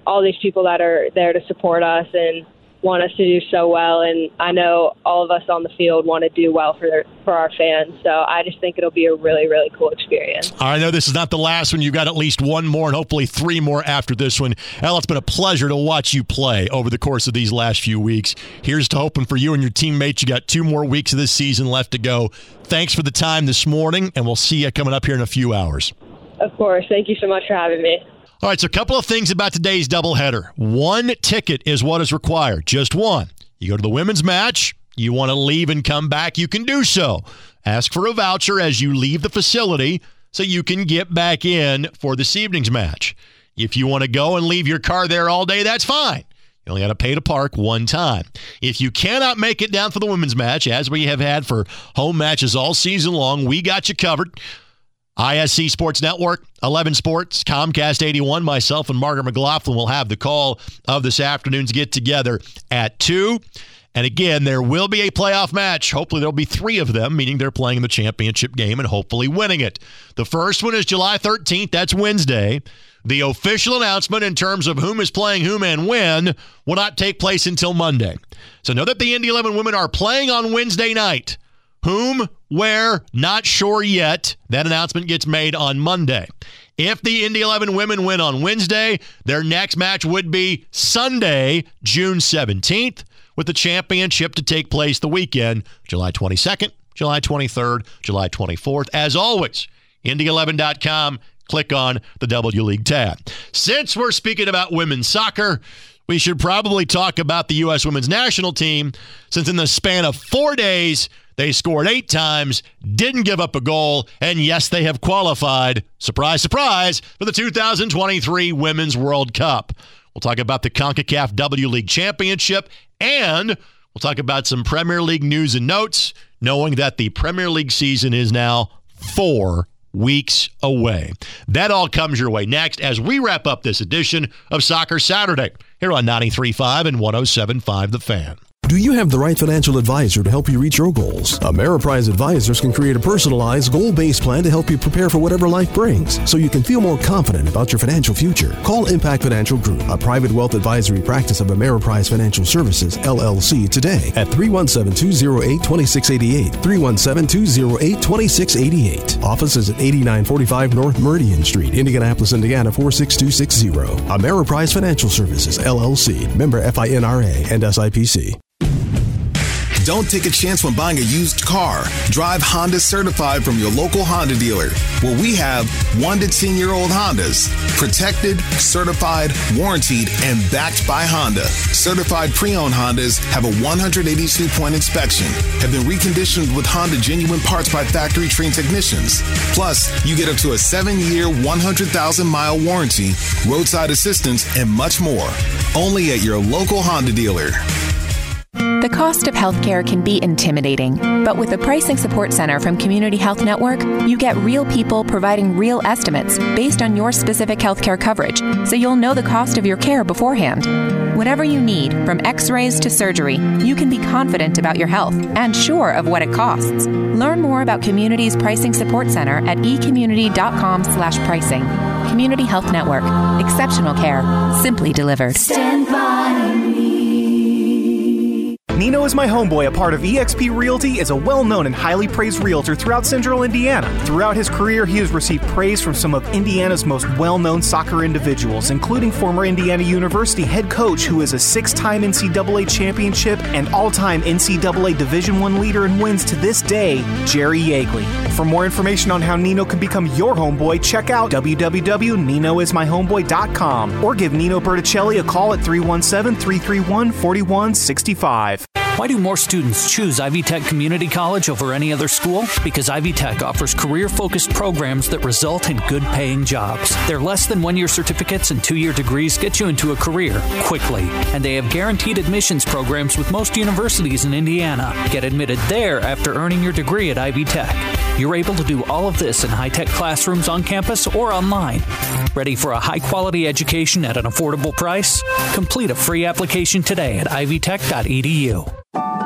all these people that are there to support us and want us to do so well, and I know all of us on the field want to do well for their, for our fans. So I just think it'll be a really really cool experience. I know this is not the last one. You've got at least one more, and hopefully three more after this one. Ella, it's been a pleasure to watch you play over the course of these last few weeks. Here's to hoping for you and your teammates. You got two more weeks of this season left to go. Thanks for the time this morning, and we'll see you coming up here in a few hours. Of course. Thank you so much for having me. All right, so a couple of things about today's doubleheader. One ticket is what is required, just one. You go to the women's match, You want to leave and come back, you can do so. Ask for a voucher as you leave the facility so you can get back in for this evening's match. If you want to go and leave your car there all day, that's fine. You only got to pay to park one time. If you cannot make it down for the women's match, as we have had for home matches all season long, we got you covered. ISC Sports Network, 11 Sports, Comcast 81. Myself and Margaret McLaughlin will have the call of this afternoon's get together at 2. And again, there will be a playoff match. Hopefully, there'll be three of them, meaning they're playing the championship game and hopefully winning it. The first one is July 13th. That's Wednesday. The official announcement in terms of whom is playing whom and when will not take place until Monday. So know that the Indy 11 women are playing on Wednesday night. Whom, where, not sure yet. That announcement gets made on Monday. If the Indy 11 women win on Wednesday, their next match would be Sunday, June 17th with the championship to take place the weekend, July 22nd, July 23rd, July 24th. As always, Indy11.com, click on the W League tab. Since we're speaking about women's soccer, we should probably talk about the U.S. women's national team, since in the span of four days, they scored eight times, didn't give up a goal, and yes, they have qualified, surprise, surprise, for the 2023 Women's World Cup. We'll talk about the CONCACAF W League Championship and we'll talk about some Premier League news and notes, knowing that the Premier League season is now four weeks away. That all comes your way next as we wrap up this edition of Soccer Saturday here on 93.5 and 107.5 The Fan. Do you have the right financial advisor to help you reach your goals? Ameriprise Advisors can create a personalized, goal based plan to help you prepare for whatever life brings so you can feel more confident about your financial future. Call Impact Financial Group, a private wealth advisory practice of Ameriprise Financial Services, LLC, today at 317 208 2688. 317 208 2688. Office is at 8945 North Meridian Street, Indianapolis, Indiana 46260. Ameriprise Financial Services, LLC, member FINRA and SIPC. Don't take a chance when buying a used car. Drive Honda certified from your local Honda dealer, where we have 1 to 10 year old Hondas. Protected, certified, warranted, and backed by Honda. Certified pre owned Hondas have a 182 point inspection, have been reconditioned with Honda genuine parts by factory trained technicians. Plus, you get up to a 7 year, 100,000 mile warranty, roadside assistance, and much more. Only at your local Honda dealer. The cost of healthcare can be intimidating, but with the Pricing Support Center from Community Health Network, you get real people providing real estimates based on your specific healthcare coverage, so you'll know the cost of your care beforehand. Whatever you need, from x-rays to surgery, you can be confident about your health and sure of what it costs. Learn more about Community's Pricing Support Center at ecommunity.com/slash pricing. Community Health Network. Exceptional care, simply delivered. Stand by me. Nino is my homeboy, a part of eXp Realty, is a well known and highly praised realtor throughout central Indiana. Throughout his career, he has received praise from some of Indiana's most well known soccer individuals, including former Indiana University head coach who is a six time NCAA championship and all time NCAA Division I leader in wins to this day, Jerry Yeagley. For more information on how Nino can become your homeboy, check out www.ninoismyhomeboy.com or give Nino Berticelli a call at 317 331 4165. Why do more students choose Ivy Tech Community College over any other school? Because Ivy Tech offers career focused programs that result in good paying jobs. Their less than one year certificates and two year degrees get you into a career quickly. And they have guaranteed admissions programs with most universities in Indiana. Get admitted there after earning your degree at Ivy Tech. You're able to do all of this in high tech classrooms on campus or online. Ready for a high quality education at an affordable price? Complete a free application today at ivytech.edu.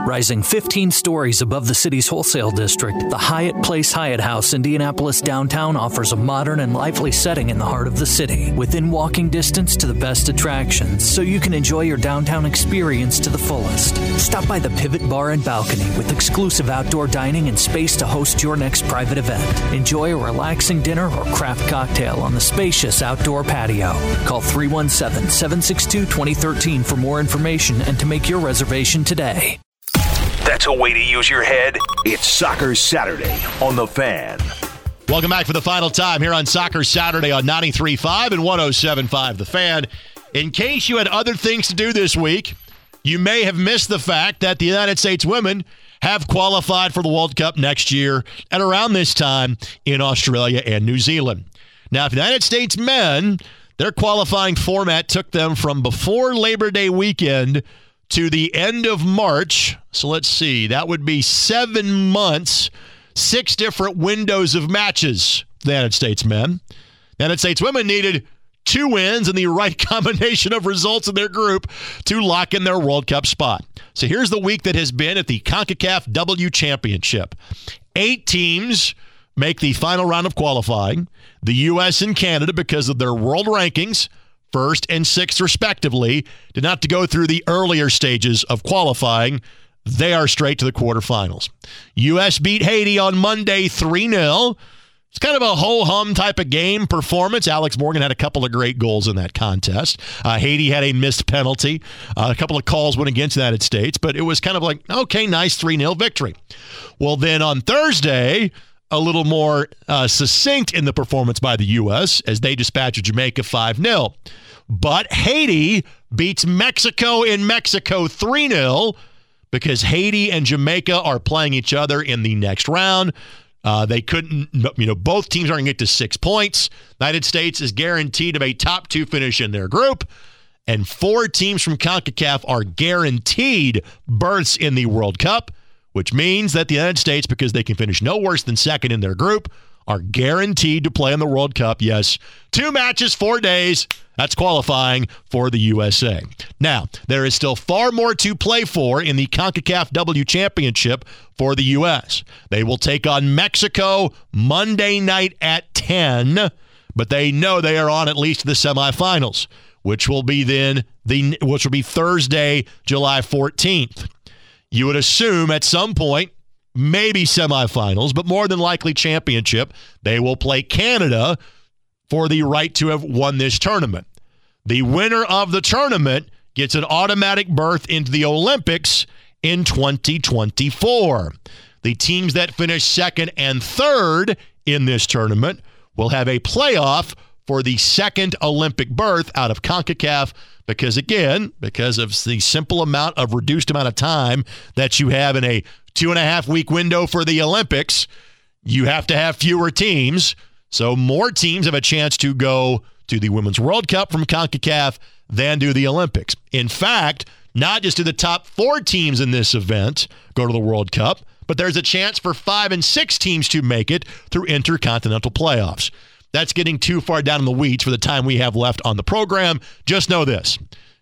Rising 15 stories above the city's wholesale district, the Hyatt Place Hyatt House, Indianapolis downtown offers a modern and lively setting in the heart of the city, within walking distance to the best attractions, so you can enjoy your downtown experience to the fullest. Stop by the Pivot Bar and Balcony with exclusive outdoor dining and space to host your next private event. Enjoy a relaxing dinner or craft cocktail on the spacious outdoor patio. Call 317 762 2013 for more information and to make your reservation today. That's a way to use your head. It's Soccer Saturday on The Fan. Welcome back for the final time here on Soccer Saturday on 93.5 and 107.5 The Fan. In case you had other things to do this week, you may have missed the fact that the United States women have qualified for the World Cup next year at around this time in Australia and New Zealand. Now, the United States men, their qualifying format took them from before Labor Day weekend to the end of March. So let's see, that would be seven months, six different windows of matches. The United States men. The United States women needed two wins and the right [laughs] combination of results in their group to lock in their World Cup spot. So here's the week that has been at the CONCACAF W Championship. Eight teams make the final round of qualifying. The U.S. and Canada, because of their world rankings, first and sixth respectively, did not to go through the earlier stages of qualifying. They are straight to the quarterfinals. U.S. beat Haiti on Monday 3 0. It's kind of a ho hum type of game performance. Alex Morgan had a couple of great goals in that contest. Uh, Haiti had a missed penalty. Uh, a couple of calls went against the United States, but it was kind of like, okay, nice 3 0 victory. Well, then on Thursday, a little more uh, succinct in the performance by the U.S. as they dispatched Jamaica 5 0. But Haiti beats Mexico in Mexico 3 0 because Haiti and Jamaica are playing each other in the next round. Uh, they couldn't, you know, both teams are going to get to six points. United States is guaranteed of a top two finish in their group, and four teams from CONCACAF are guaranteed berths in the World Cup, which means that the United States, because they can finish no worse than second in their group, are guaranteed to play in the World Cup. Yes, two matches, four days. That's qualifying for the USA. Now, there is still far more to play for in the CONCACAF W Championship for the U.S. They will take on Mexico Monday night at 10, but they know they are on at least the semifinals, which will be then the which will be Thursday, July 14th. You would assume at some point maybe semifinals, but more than likely championship. They will play Canada for the right to have won this tournament. The winner of the tournament gets an automatic berth into the Olympics in 2024. The teams that finish second and third in this tournament will have a playoff for the second Olympic berth out of CONCACAF because, again, because of the simple amount of reduced amount of time that you have in a two and a half week window for the Olympics, you have to have fewer teams. So more teams have a chance to go to the Women's World Cup from CONCACAF than do the Olympics. In fact, not just do the top four teams in this event go to the World Cup, but there's a chance for five and six teams to make it through intercontinental playoffs. That's getting too far down in the weeds for the time we have left on the program. Just know this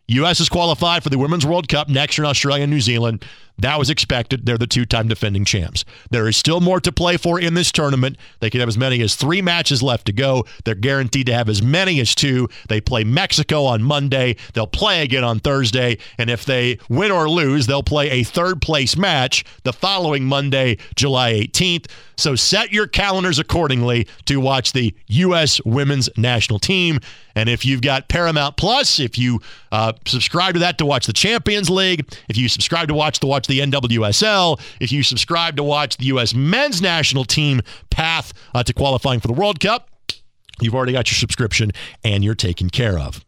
U.S. is qualified for the Women's World Cup next year in Australia and New Zealand. That was expected. They're the two time defending champs. There is still more to play for in this tournament. They can have as many as three matches left to go. They're guaranteed to have as many as two. They play Mexico on Monday. They'll play again on Thursday. And if they win or lose, they'll play a third place match the following Monday, July 18th. So set your calendars accordingly to watch the U.S. women's national team. And if you've got Paramount Plus, if you uh, subscribe to that to watch the Champions League, if you subscribe to watch to watch the NWSL, if you subscribe to watch the U.S. men's national team path uh, to qualifying for the World Cup, you've already got your subscription and you're taken care of.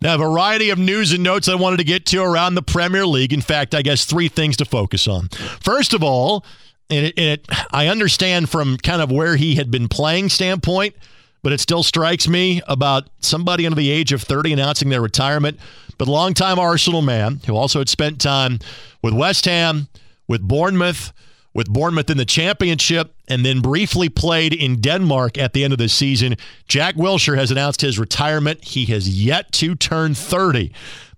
Now, a variety of news and notes I wanted to get to around the Premier League. In fact, I guess three things to focus on. First of all, and it, it, I understand from kind of where he had been playing standpoint, but it still strikes me about somebody under the age of 30 announcing their retirement. But longtime Arsenal man who also had spent time with West Ham, with Bournemouth, with Bournemouth in the championship, and then briefly played in Denmark at the end of the season. Jack Wilshere has announced his retirement. He has yet to turn 30.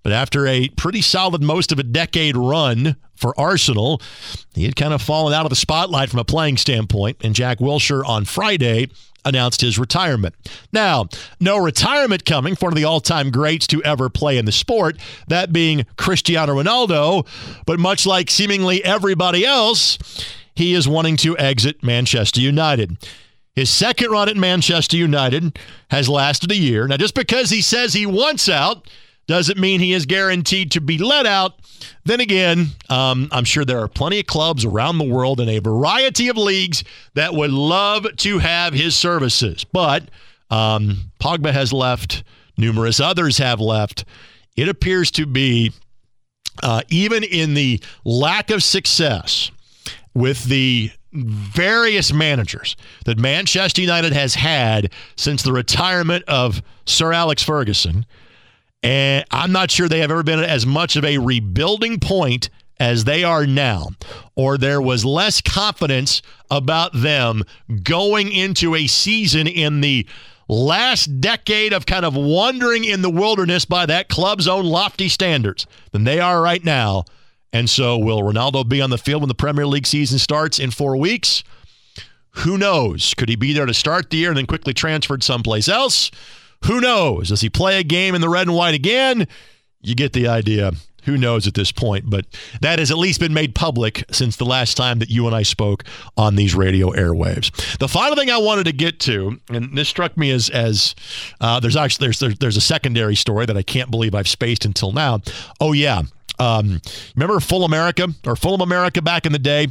But after a pretty solid most of a decade run for Arsenal, he had kind of fallen out of the spotlight from a playing standpoint. And Jack Wilshere on Friday announced his retirement. Now, no retirement coming for one of the all time greats to ever play in the sport, that being Cristiano Ronaldo. But much like seemingly everybody else, he is wanting to exit Manchester United. His second run at Manchester United has lasted a year. Now, just because he says he wants out doesn't mean he is guaranteed to be let out. Then again, um, I'm sure there are plenty of clubs around the world in a variety of leagues that would love to have his services. But um, Pogba has left, numerous others have left. It appears to be uh, even in the lack of success with the various managers that Manchester United has had since the retirement of Sir Alex Ferguson, and I'm not sure they have ever been as much of a rebuilding point as they are now, or there was less confidence about them going into a season in the last decade of kind of wandering in the wilderness by that club's own lofty standards than they are right now. And so, will Ronaldo be on the field when the Premier League season starts in four weeks? Who knows? Could he be there to start the year and then quickly transferred someplace else? Who knows? Does he play a game in the red and white again? You get the idea who knows at this point, but that has at least been made public since the last time that you and I spoke on these radio airwaves. The final thing I wanted to get to, and this struck me as as uh, there's actually there's, there's there's a secondary story that I can't believe I've spaced until now. Oh yeah, um, remember Full America or Fulham America back in the day?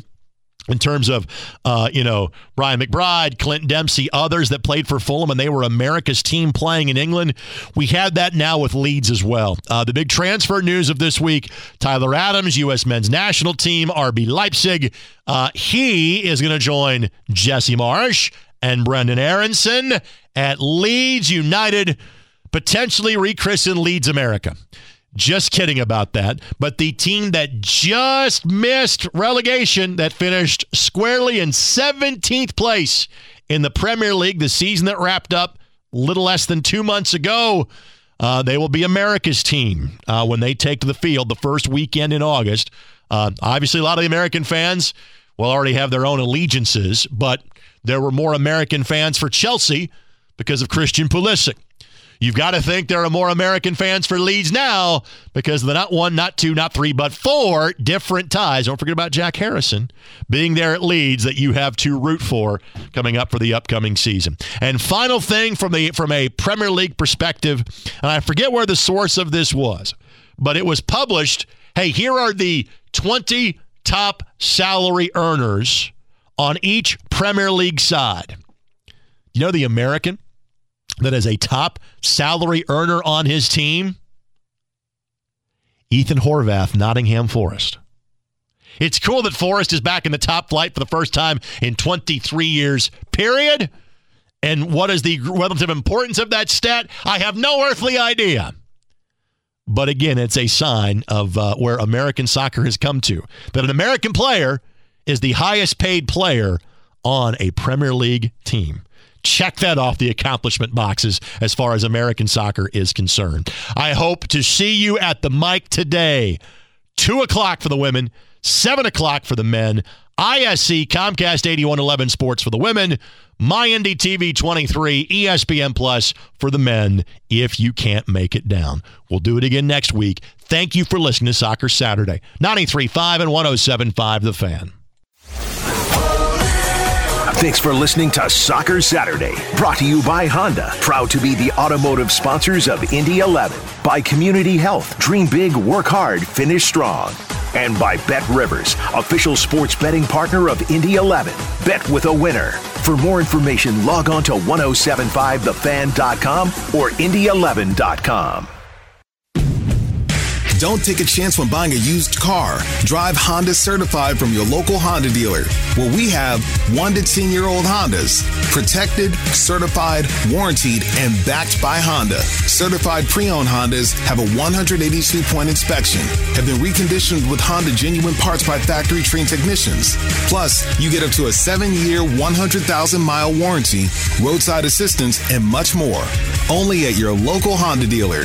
In terms of, uh, you know, Brian McBride, Clint Dempsey, others that played for Fulham, and they were America's team playing in England. We have that now with Leeds as well. Uh, the big transfer news of this week Tyler Adams, U.S. men's national team, RB Leipzig. Uh, he is going to join Jesse Marsch and Brendan Aaronson at Leeds United, potentially rechristen Leeds America. Just kidding about that. But the team that just missed relegation, that finished squarely in 17th place in the Premier League, the season that wrapped up a little less than two months ago, uh, they will be America's team uh, when they take to the field the first weekend in August. Uh, obviously, a lot of the American fans will already have their own allegiances, but there were more American fans for Chelsea because of Christian Pulisic. You've got to think there are more American fans for Leeds now because of the not one, not two, not three, but four different ties. Don't forget about Jack Harrison being there at Leeds that you have to root for coming up for the upcoming season. And final thing from the from a Premier League perspective, and I forget where the source of this was, but it was published. Hey, here are the 20 top salary earners on each Premier League side. You know the American that is a top salary earner on his team? Ethan Horvath, Nottingham Forest. It's cool that Forest is back in the top flight for the first time in 23 years, period. And what is the relative importance of that stat? I have no earthly idea. But again, it's a sign of uh, where American soccer has come to that an American player is the highest paid player on a Premier League team check that off the accomplishment boxes as far as American soccer is concerned. I hope to see you at the mic today. Two o'clock for the women, seven o'clock for the men. ISC Comcast 8111 Sports for the women, MyINDY TV 23, ESPN Plus for the men if you can't make it down. We'll do it again next week. Thank you for listening to Soccer Saturday. 93.5 and 107.5 The Fan. Thanks for listening to Soccer Saturday, brought to you by Honda, proud to be the automotive sponsors of Indy 11, by Community Health, dream big, work hard, finish strong, and by Bet Rivers, official sports betting partner of Indy 11. Bet with a winner. For more information, log on to 1075thefan.com or indy11.com. Don't take a chance when buying a used car. Drive Honda certified from your local Honda dealer, where we have 1 to 10 year old Hondas. Protected, certified, warranted, and backed by Honda. Certified pre owned Hondas have a 182 point inspection, have been reconditioned with Honda genuine parts by factory trained technicians. Plus, you get up to a 7 year, 100,000 mile warranty, roadside assistance, and much more. Only at your local Honda dealer.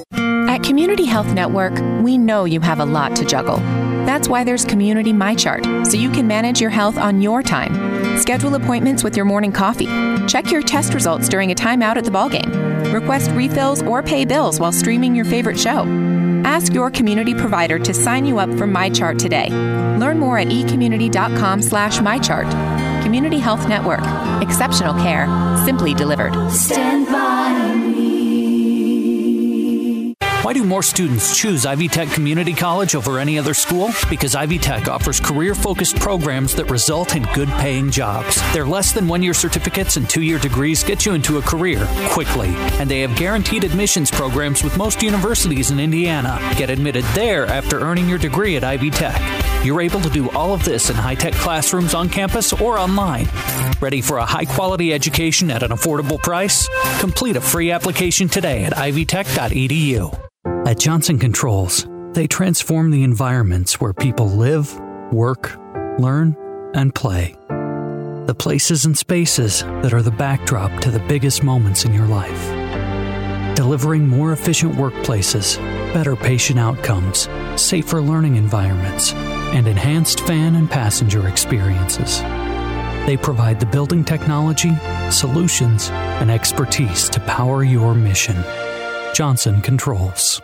At Community Health Network, we know you have a lot to juggle. That's why there's Community MyChart, so you can manage your health on your time. Schedule appointments with your morning coffee. Check your test results during a timeout at the ballgame. Request refills or pay bills while streaming your favorite show. Ask your community provider to sign you up for MyChart today. Learn more at ecommunity.com slash MyChart. Community Health Network. Exceptional care. Simply delivered. Stand by. Why do more students choose Ivy Tech Community College over any other school? Because Ivy Tech offers career focused programs that result in good paying jobs. Their less than one year certificates and two year degrees get you into a career quickly. And they have guaranteed admissions programs with most universities in Indiana. Get admitted there after earning your degree at Ivy Tech. You're able to do all of this in high tech classrooms on campus or online. Ready for a high quality education at an affordable price? Complete a free application today at ivytech.edu. At Johnson Controls, they transform the environments where people live, work, learn, and play. The places and spaces that are the backdrop to the biggest moments in your life. Delivering more efficient workplaces, better patient outcomes, safer learning environments, and enhanced fan and passenger experiences. They provide the building technology, solutions, and expertise to power your mission. Johnson Controls.